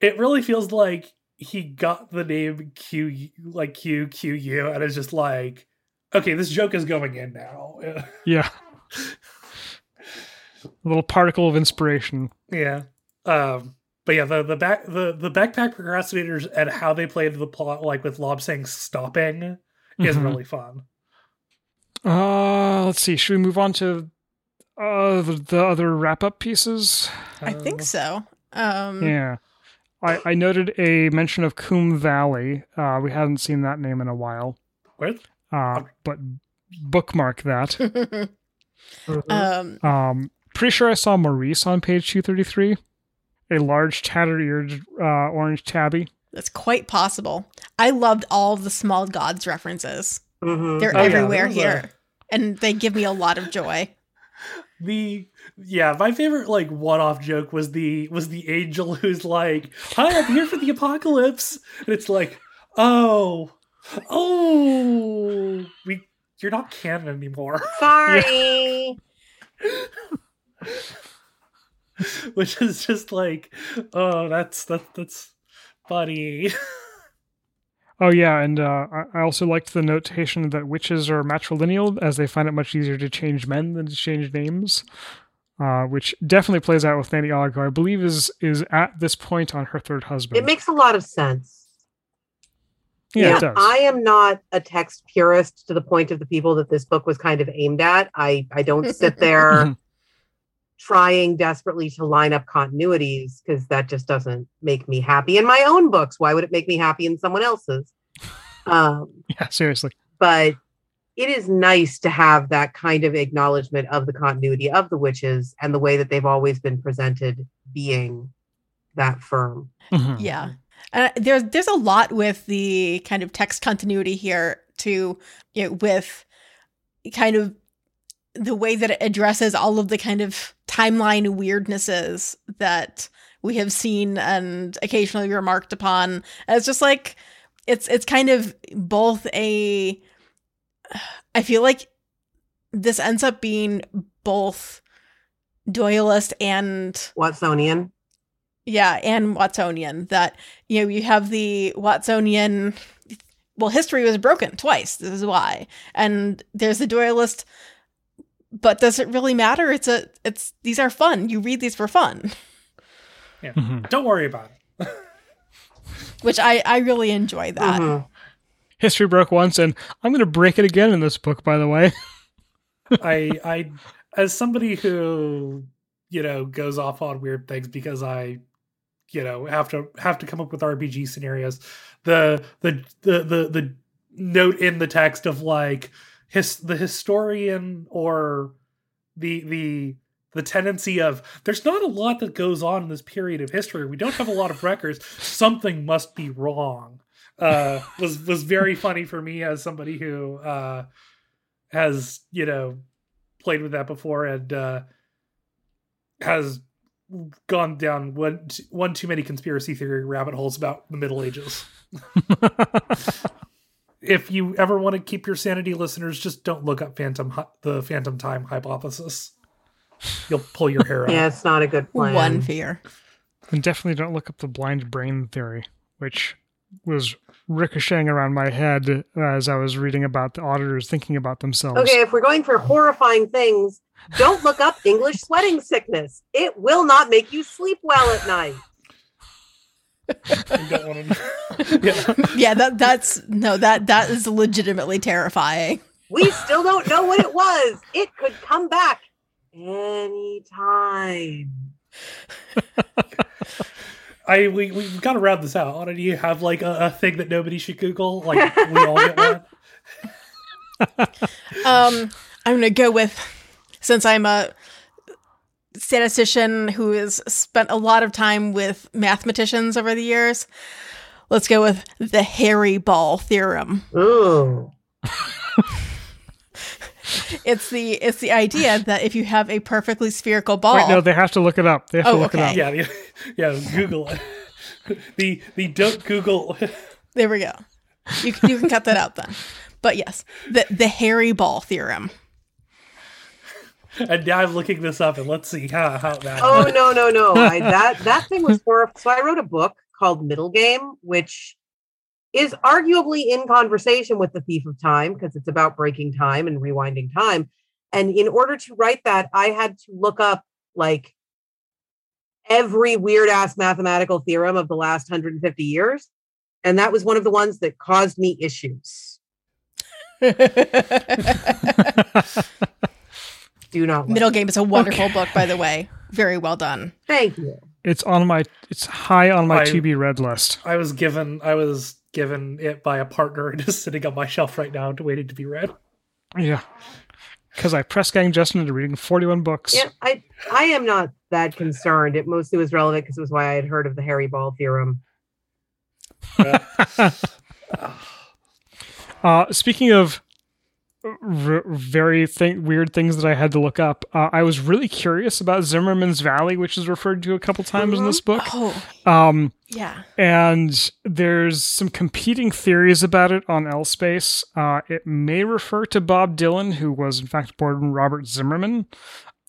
it really feels like he got the name Q like Q Q U, and it's just like, okay, this joke is going in now. Yeah. a little particle of inspiration. yeah, um, but yeah, the the back the the backpack procrastinators and how they play into the plot, like with Lobsang stopping, is Mhm. really fun. Uh, let's see. Should we move on to uh the, the other wrap up pieces? I think Uh, so. Um Yeah. I, I noted a mention of Koom Valley. Uh, we hadn't seen that name in a while. Where? Uh, but bookmark that. um Um, pretty sure I saw Maurice on page 233. A large tattered eared uh, orange tabby. that's quite possible. I loved all of the small gods references. Mhm. They're Oh, everywhere there was a- here. And they give me a lot of joy. the yeah my favorite like one-off joke was the was the angel who's like hi i'm here for the apocalypse and it's like oh oh we you're not canon anymore Sorry. which is just like oh that's that's that's funny Oh yeah, and uh, I I also liked the notation that witches are matrilineal, as they find it much easier to change men than to change names. Uh, which definitely plays out with Nanny Ogg, who I believe is is at this point on her third husband. It makes a lot of sense. yeah, it does. I am not a text purist to the point of the people that this book was kind of aimed at. I, I don't sit there trying desperately to line up continuities because that just doesn't make me happy in my own books. Why would it make me happy in someone else's? Um, yeah, seriously. but it is nice to have that kind of acknowledgement of the continuity of the witches and the way that they've always been presented being that firm. Mhm. Yeah. Uh, there's there's a lot with the kind of text continuity here too, you know, with kind of the way that it addresses all of the kind of timeline weirdnesses that we have seen and occasionally remarked upon. It's just like it's it's kind of both a I feel like this ends up being both Doyleist and Watsonian. yeah, and Watsonian. That you know, you have the Watsonian. Well, history was broken twice. This is why, and there's the Doyleist. But does it really matter? It's a. It's these are fun. You read these for fun, Mhm. don't worry about it which I I really enjoy that. Mhm. History broke once, and I'm going to break it again in this book. By the way, I I as somebody who you know goes off on weird things because I you know have to have to come up with RPG scenarios. The the the the, the note in the text of like his the historian or the the the tendency of there's not a lot that goes on in this period of history. We don't have a lot of records. Something must be wrong. Uh, was was very funny for me as somebody who uh, has you know played with that before and uh, has gone down one one too many conspiracy theory rabbit holes about the Middle Ages. if you ever want to keep your sanity, listeners, just don't look up Phantom the Phantom Time hypothesis. You'll pull your hair out. Yeah, it's not a good plan. One fear. and definitely don't look up the blind brain theory, which was ricocheting around my head as I was reading about the auditors thinking about themselves. Okay, if we're going for horrifying things, don't look up English sweating sickness. It will not make you sleep well at night. You don't want to. yeah. Yeah, that that's no that that is legitimately terrifying. We still don't know what it was. It could come back anytime. I we we've got to round this out. Do you have like a, a thing that nobody should Google? Like we all get one. um, I'm gonna go with since I'm a statistician who has spent a lot of time with mathematicians over the years. Let's go with the hairy Ball theorem. Ooh. it's the it's the idea that if you have a perfectly spherical ball. Wait, no, they have to look it up. They have Oh, to look okay. it up. Yeah, yeah, yeah. Google it. the the don't Google. There we go. You you can cut that out then. But yes, the the hairy ball theorem. And now I'm looking this up, and let's see how how that. Oh no no no! I, that that thing was horrible. So I wrote a book called Middle Game, which is arguably in conversation with The Thief of Time because it's about breaking time and rewinding time. And in order to write that, I had to look up like every weird ass mathematical theorem of the last 150 years. And that was one of the ones that caused me issues. Do not like Middle it. Game is a wonderful book, by the way. Very well done. Thank you. It's on my. It's high on my I- to be read list. I was given I was given it by a partner and is sitting on my shelf right now, waiting to be read. Yeah, because I press gang Justen into reading forty-one books. Yeah, I I am not that concerned. It mostly was relevant because it was why I had heard of the hairy ball theorem. Uh, speaking of r- very th- weird things that I had to look up, uh, I was really curious about Zimmerman's Valley, which is referred to a couple times in this book. Oh, Um, yeah. and there's some competing theories about it on L-Space. Uh, it may refer to Bob Dylan, who was in fact born Robert Zimmerman.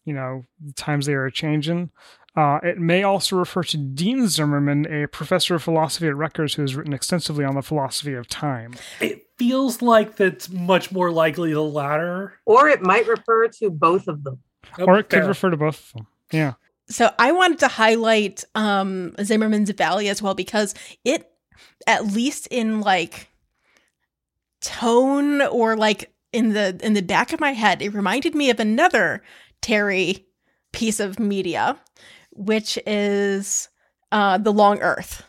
You know, the times they are changing. Uh, it may also refer to Dean Zimmerman, a professor of philosophy at Rutgers who has written extensively on the philosophy of time. It feels like that's much more likely the latter. Or it might refer to both of them. Oh, or it could refer to both of them. Yeah. So I wanted to highlight um Zimmerman's Valley as well because it at least in like tone or like in the in the back of my head it reminded me of another Terry piece of media which is uh The Long Earth.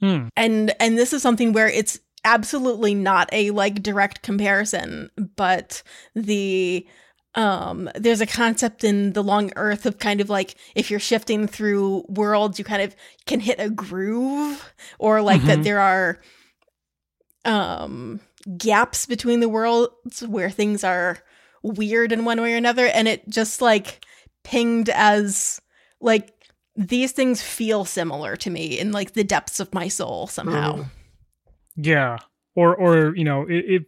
Hmm. And and this is something where it's absolutely not a like direct comparison but the um there's a concept in the long earth of kind of like if you're shifting through worlds you kind of can hit a groove or like that Mhm. there are um gaps between the worlds where things are weird in one way or another and it just like pinged as like these things feel similar to me in like the depths of my soul somehow Mhm. Yeah. Or, or you know, it, it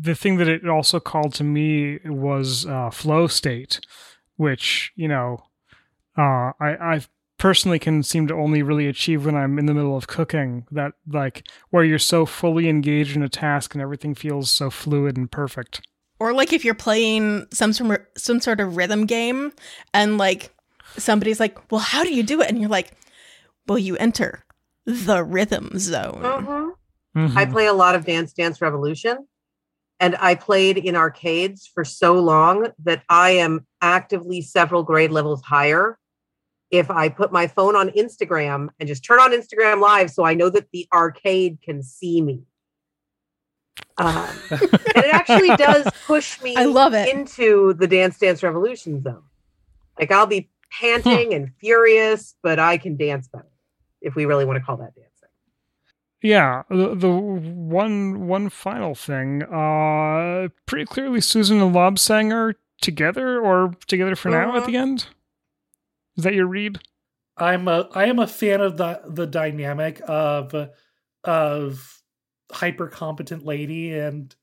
the thing that it also called to me was uh, flow state, which you know, uh, I I personally can seem to only really achieve when I'm in the middle of cooking. That like where you're so fully engaged in a task and everything feels so fluid and perfect. or like if you're playing some some some sort of rhythm game and like somebody's like well how do you do it and you're like well you enter the rhythm zone Mhm. Mhm. I play a lot of Dance Dance Revolution, and I played in arcades for so long that I am actively several grade levels higher. If I put my phone on Instagram and just turn on Instagram Live, so I know that the arcade can see me. Um, and it actually does push me i love it into the Dance Dance Revolution zone. Like I'll be panting and furious, but I can dance better if we really want to call that dancing. Yeah, the, the one one final thing. Uh, pretty clearly, Susan and Lobsang are together or together for now at the end. Is that your read? I'm a I am a fan of the the dynamic of of hyper competent lady and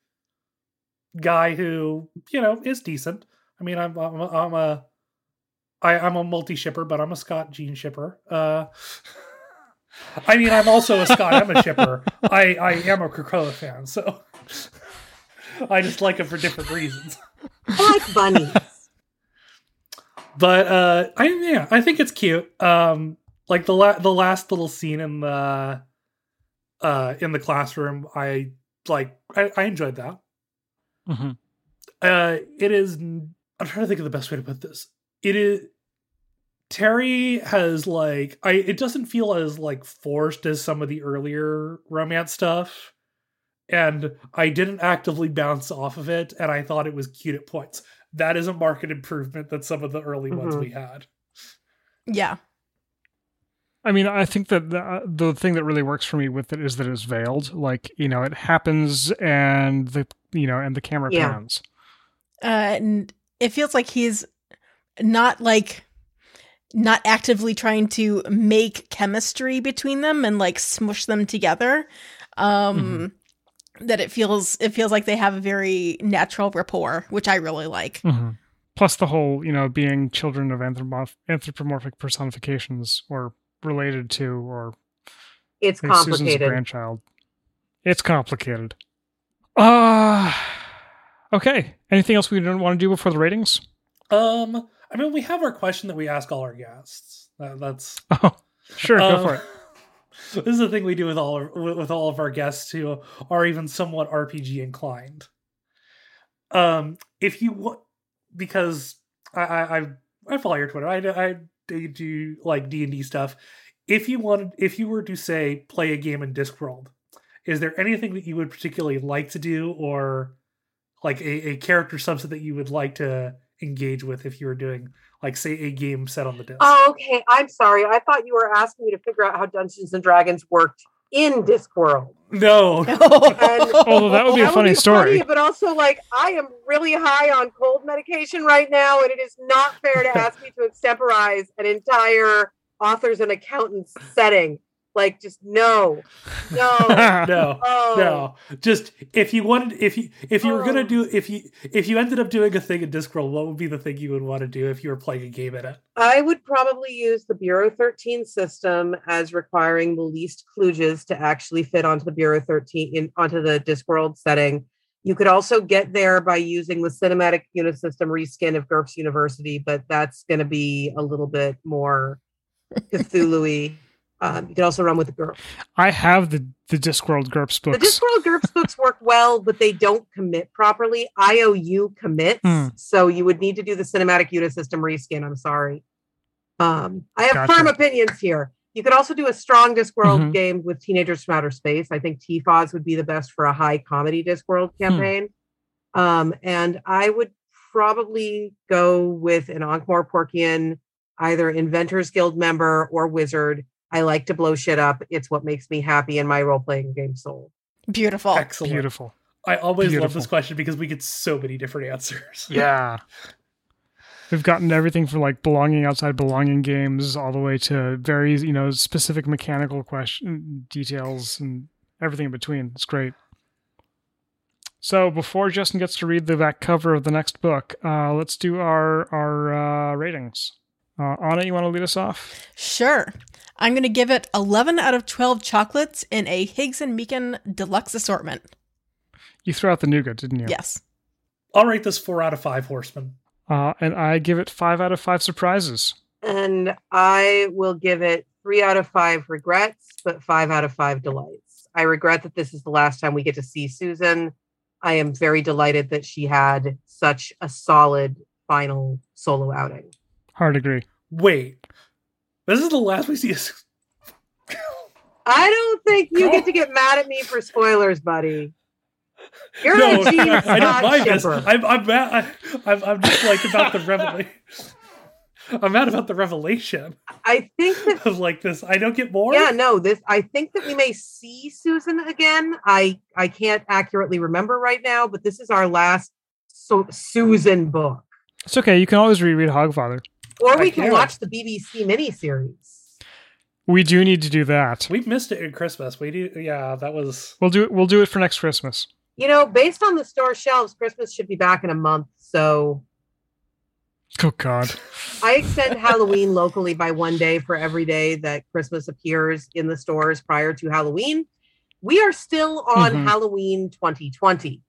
guy who you know is decent. I mean, I'm I'm a, I'm a I, I'm a multi shipper, but I'm a Scott Jean shipper. Uh, I mean, I'm also a Scott Emma shipper. I I am a Krakoa fan, so I just like him for different reasons. I like bunnies. but uh i yeah i think it's cute um like the la- the last little scene in the uh in the classroom i like i, I enjoyed that. Uh, it is. I'm trying to think of the best way to put this. that Terry has like I it doesn't feel as like forced as some of the earlier romance stuff. And I didn't actively bounce off of it, and I thought it was cute at points. That is a market improvement than some of the early mm-hmm. ones we had. Yeah. I mean, I think that the, the thing that really works for me with it is that it's veiled. Like, you know, it happens and the, you know, and the camera yeah. pans. Uh, and it feels like he's not like not actively trying to make chemistry between them and like smush them together um mm-hmm. that it feels it feels like they have a very natural rapport which i really like. Mm-hmm. plus the whole you know being children of anthropomorph- anthropomorphic personifications or related to or it's complicated Susan's grandchild. It's complicated. Uh okay. Anything else we don't want to do before the ratings? Um I mean, we have our question that we ask all our guests. That, that's oh, sure, um, go for it. This is the thing we do with all of, with all of our guests who are even somewhat RPG inclined. Um, if you want, because I, I I follow your Twitter, I I do like D and D stuff. If you wanted, if you were to say play a game in Discworld, is there anything that you would particularly like to do, or like a, a character subset that you would like to engage with if you were doing like say a game set on the disc. Oh, okay. I'm sorry. I thought you were asking me to figure out how Dungeons and Dragons worked in Discworld. No. and, Although that would be a funny be story. Funny, but also like I am really high on cold medication right now, and it is not fair to ask me to extemporize an entire authors and accountants setting. Like just no, no, no, oh. no. Just if you wanted, if you if you were gonna oh. do, if you if you ended up doing a thing in Discworld, what would be the thing you would want to do if you were playing a game in it? I would probably use the Bureau 13 system as requiring the least kludges to actually fit onto the Bureau 13 in onto the Discworld setting. You could also get there by using the cinematic Unisystem reskin of GURPS University, but that's going to be a little bit more Cthulhu um, you can also run with the GURPS. I have the the Discworld GURPS books. The Discworld GURPS books work well, but they don't commit properly. IOU commits, hmm. so you would need to do the cinematic Unisystem reskin. I'm sorry. Um, I have gotcha. firm opinions here. You could also do a strong Discworld mm-hmm. game with Teenagers from Outer Space. I think TFOS would be the best for a high comedy Discworld hmm. campaign. Hmm. Um, and I would probably go with an Ankh-Morporkian, either Inventors Guild member or wizard I like to blow shit up. It's what makes me happy in my role playing game soul. Beautiful. Excellent. Beautiful. I always Beautiful. love this question because we get so many different answers. yeah. We've gotten everything from like belonging outside belonging games all the way to very, you know, specific mechanical question details and everything in between. It's great. So before Justen gets to read the back cover of the next book, uh, let's do our our uh, ratings. Uh, Anna, you want to lead us off? Sure. I'm going to give it 11 out of 12 chocolates in a Higgs and Meakin deluxe assortment. You threw out the nougat, didn't you? Yes. I'll rate this four out of five horsemen. Uh, and I give it five out of five surprises. And I will give it three out of five regrets, but five out of five delights. I regret that this is the last time we get to see Susan. I am very delighted that she had such a solid final solo outing. Hard agree. Wait, this is the last we see us. I don't think you get to get mad at me for spoilers, buddy. You're no, a Gene I don't mind this. I'm, I'm mad. I, am I'm just like about the revelation. I'm mad about the revelation. I think that of like this. I don't get more. Yeah, no. This. I think that we may see Susan again. I I can't accurately remember right now, but this is our last so Susan book. It's okay. You can always reread Hogfather. Or we can watch the BBC miniseries. We do need to do that. We missed it at Christmas. We do, yeah. That was. We'll do it. We'll do it for next Christmas. You know, based on the store shelves, Christmas should be back in a month. So. Oh God. I extend Halloween locally by one day for every day that Christmas appears in the stores prior to Halloween. We are still on mm-hmm. Halloween 2020.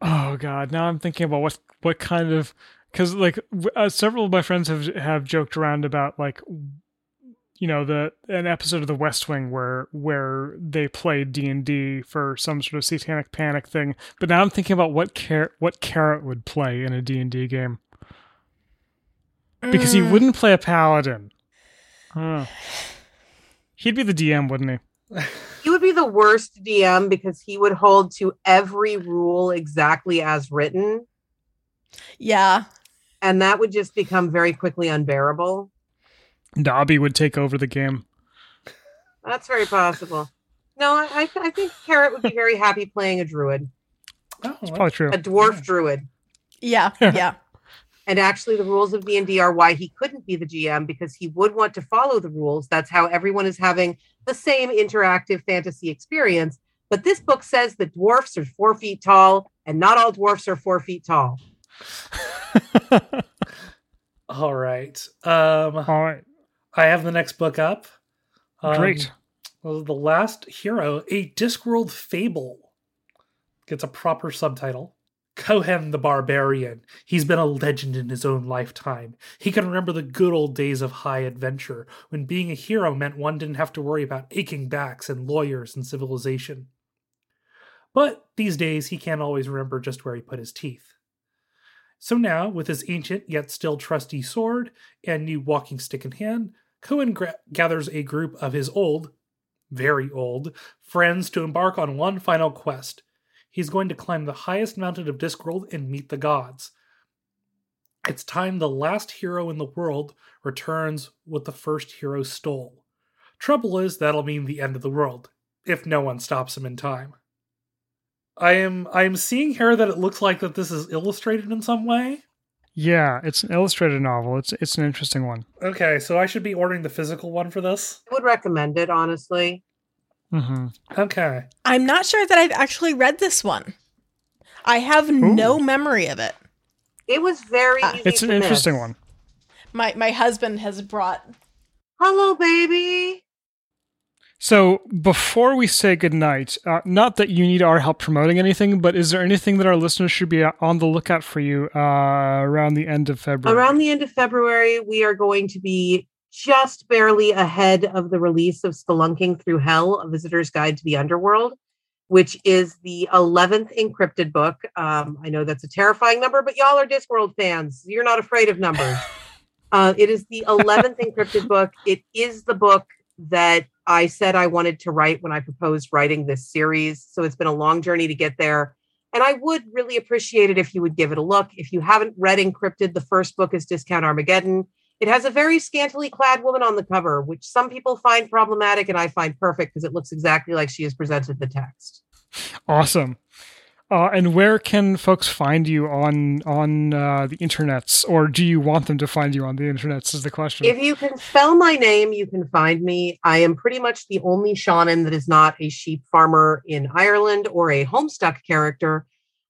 Oh God! Now I'm thinking about what what kind of because like uh, several of my friends have have joked around about like you know the an episode of the west wing where where they played d&d for some sort of satanic panic thing but now i'm thinking about what car- what carrot would play in a d&d game because he wouldn't play a paladin. Huh. He'd be the DM, wouldn't he? He would be the worst DM because he would hold to every rule exactly as written. Yeah. And that would just become very quickly unbearable. Nobby would take over the game. That's very possible. No, I, I think Carrot would be very happy playing a druid. Oh, That's probably true. A dwarf yeah. druid. Yeah, yeah. and actually, the rules of D&D are why he couldn't be the GM because he would want to follow the rules. That's how everyone is having the same interactive fantasy experience. But this book says that dwarfs are four feet tall, and not all dwarfs are four feet tall. all right. Um, all right. I have the next book up. Um, Great. The last hero, a Discworld fable, gets a proper subtitle. Cohen the Barbarian. He's been a legend in his own lifetime. He can remember the good old days of high adventure, when being a hero meant one didn't have to worry about aching backs and lawyers and civilization. But these days, he can't always remember just where he put his teeth. So now, with his ancient yet still trusty sword and new walking stick in hand, Cohen gra- gathers a group of his old, very old, friends to embark on one final quest he's going to climb the highest mountain of Discworld and meet the gods. It's time the last hero in the world returns what the first hero stole. Trouble is, that'll mean the end of the world, if no one stops him in time. I am I am seeing here that it looks like that this is illustrated in some way. Yeah, it's an illustrated novel. It's it's an interesting one. Okay, so I should be ordering the physical one for this. I would recommend it, honestly. Mm-hmm. Okay. I'm not sure that I've actually read this one. I have Ooh. no memory of it. It was very. Uh, it's an interesting one. My my husband has brought. Hello, baby. So before we say goodnight, uh, not that you need our help promoting anything, but is there anything that our listeners should be on the lookout for you uh, around the end of February? Around the end of February, we are going to be just barely ahead of the release of Spelunking Through Hell, A Visitor's Guide to the Underworld, which is the 11th InCryptid book. Um, I know that's a terrifying number, but y'all are Discworld fans. You're not afraid of numbers. Uh, it is the 11th InCryptid book. It is the book that I said I wanted to write when I proposed writing this series. So it's been a long journey to get there. And I would really appreciate it if you would give it a look. If you haven't read InCryptid, the first book is Discount Armageddon. It has a very scantily clad woman on the cover, which some people find problematic and I find perfect because it looks exactly like she has presented the text. Awesome. Uh, and where can folks find you on on uh, the internets, or do you want them to find you on the internets? Is the question. If you can spell my name, you can find me. I am pretty much the only Seanan that is not a sheep farmer in Ireland or a Homestuck character.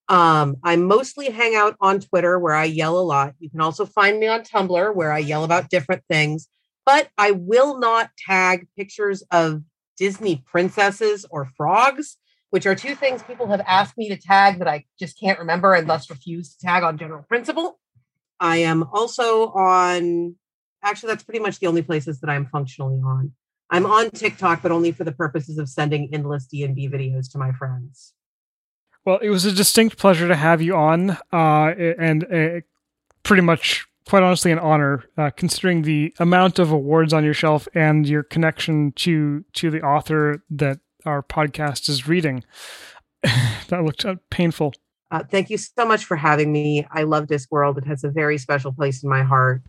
Um, I mostly hang out on Twitter where I yell a lot. You can also find me on Tumblr where I yell about different things, but I will not tag pictures of Disney princesses or frogs, which are two things people have asked me to tag that I just can't remember and thus refuse to tag on general principle. I am also on, actually, that's pretty much the only places that I'm functionally on. I'm on TikTok, but only for the purposes of sending endless D&D videos to my friends. Well, it was a distinct pleasure to have you on, uh, and pretty much, quite honestly, an honor, uh, considering the amount of awards on your shelf and your connection to to the author that our podcast is reading. that looked uh, painful. Uh, thank you so much for having me. I love Discworld. It has a very special place in my heart,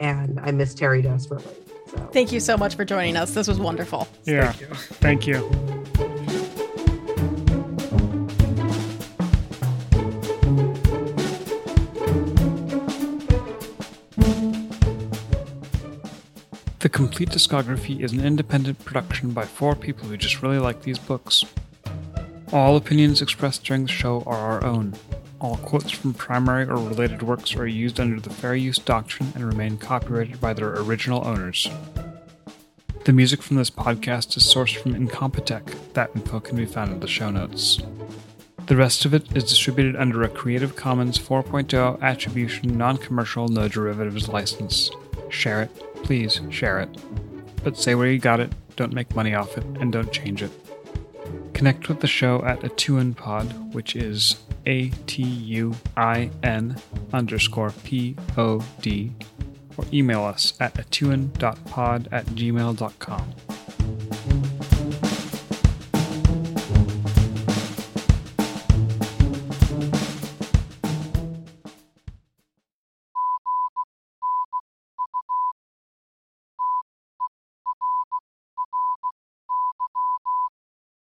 and I miss Terry desperately. So. Thank you so much for joining us. This was wonderful. Yeah. Thank you. Thank you. The Compleat Discography is an independent production by four people who just really like these books. All opinions expressed during the show are our own. All quotes from primary or related works are used under the Fair Use Doctrine and remain copyrighted by their original owners. The music from this podcast is sourced from Incompetech. That info can be found in the show notes. The rest of it is distributed under a Creative Commons 4.0 Attribution Non Commercial No Derivatives license. Share it, please share it. But say where you got it, don't make money off it, and don't change it. Connect with the show at Atuin Pod, which is A T U I N underscore P O D. or email us at atuin.pod at gmail.com.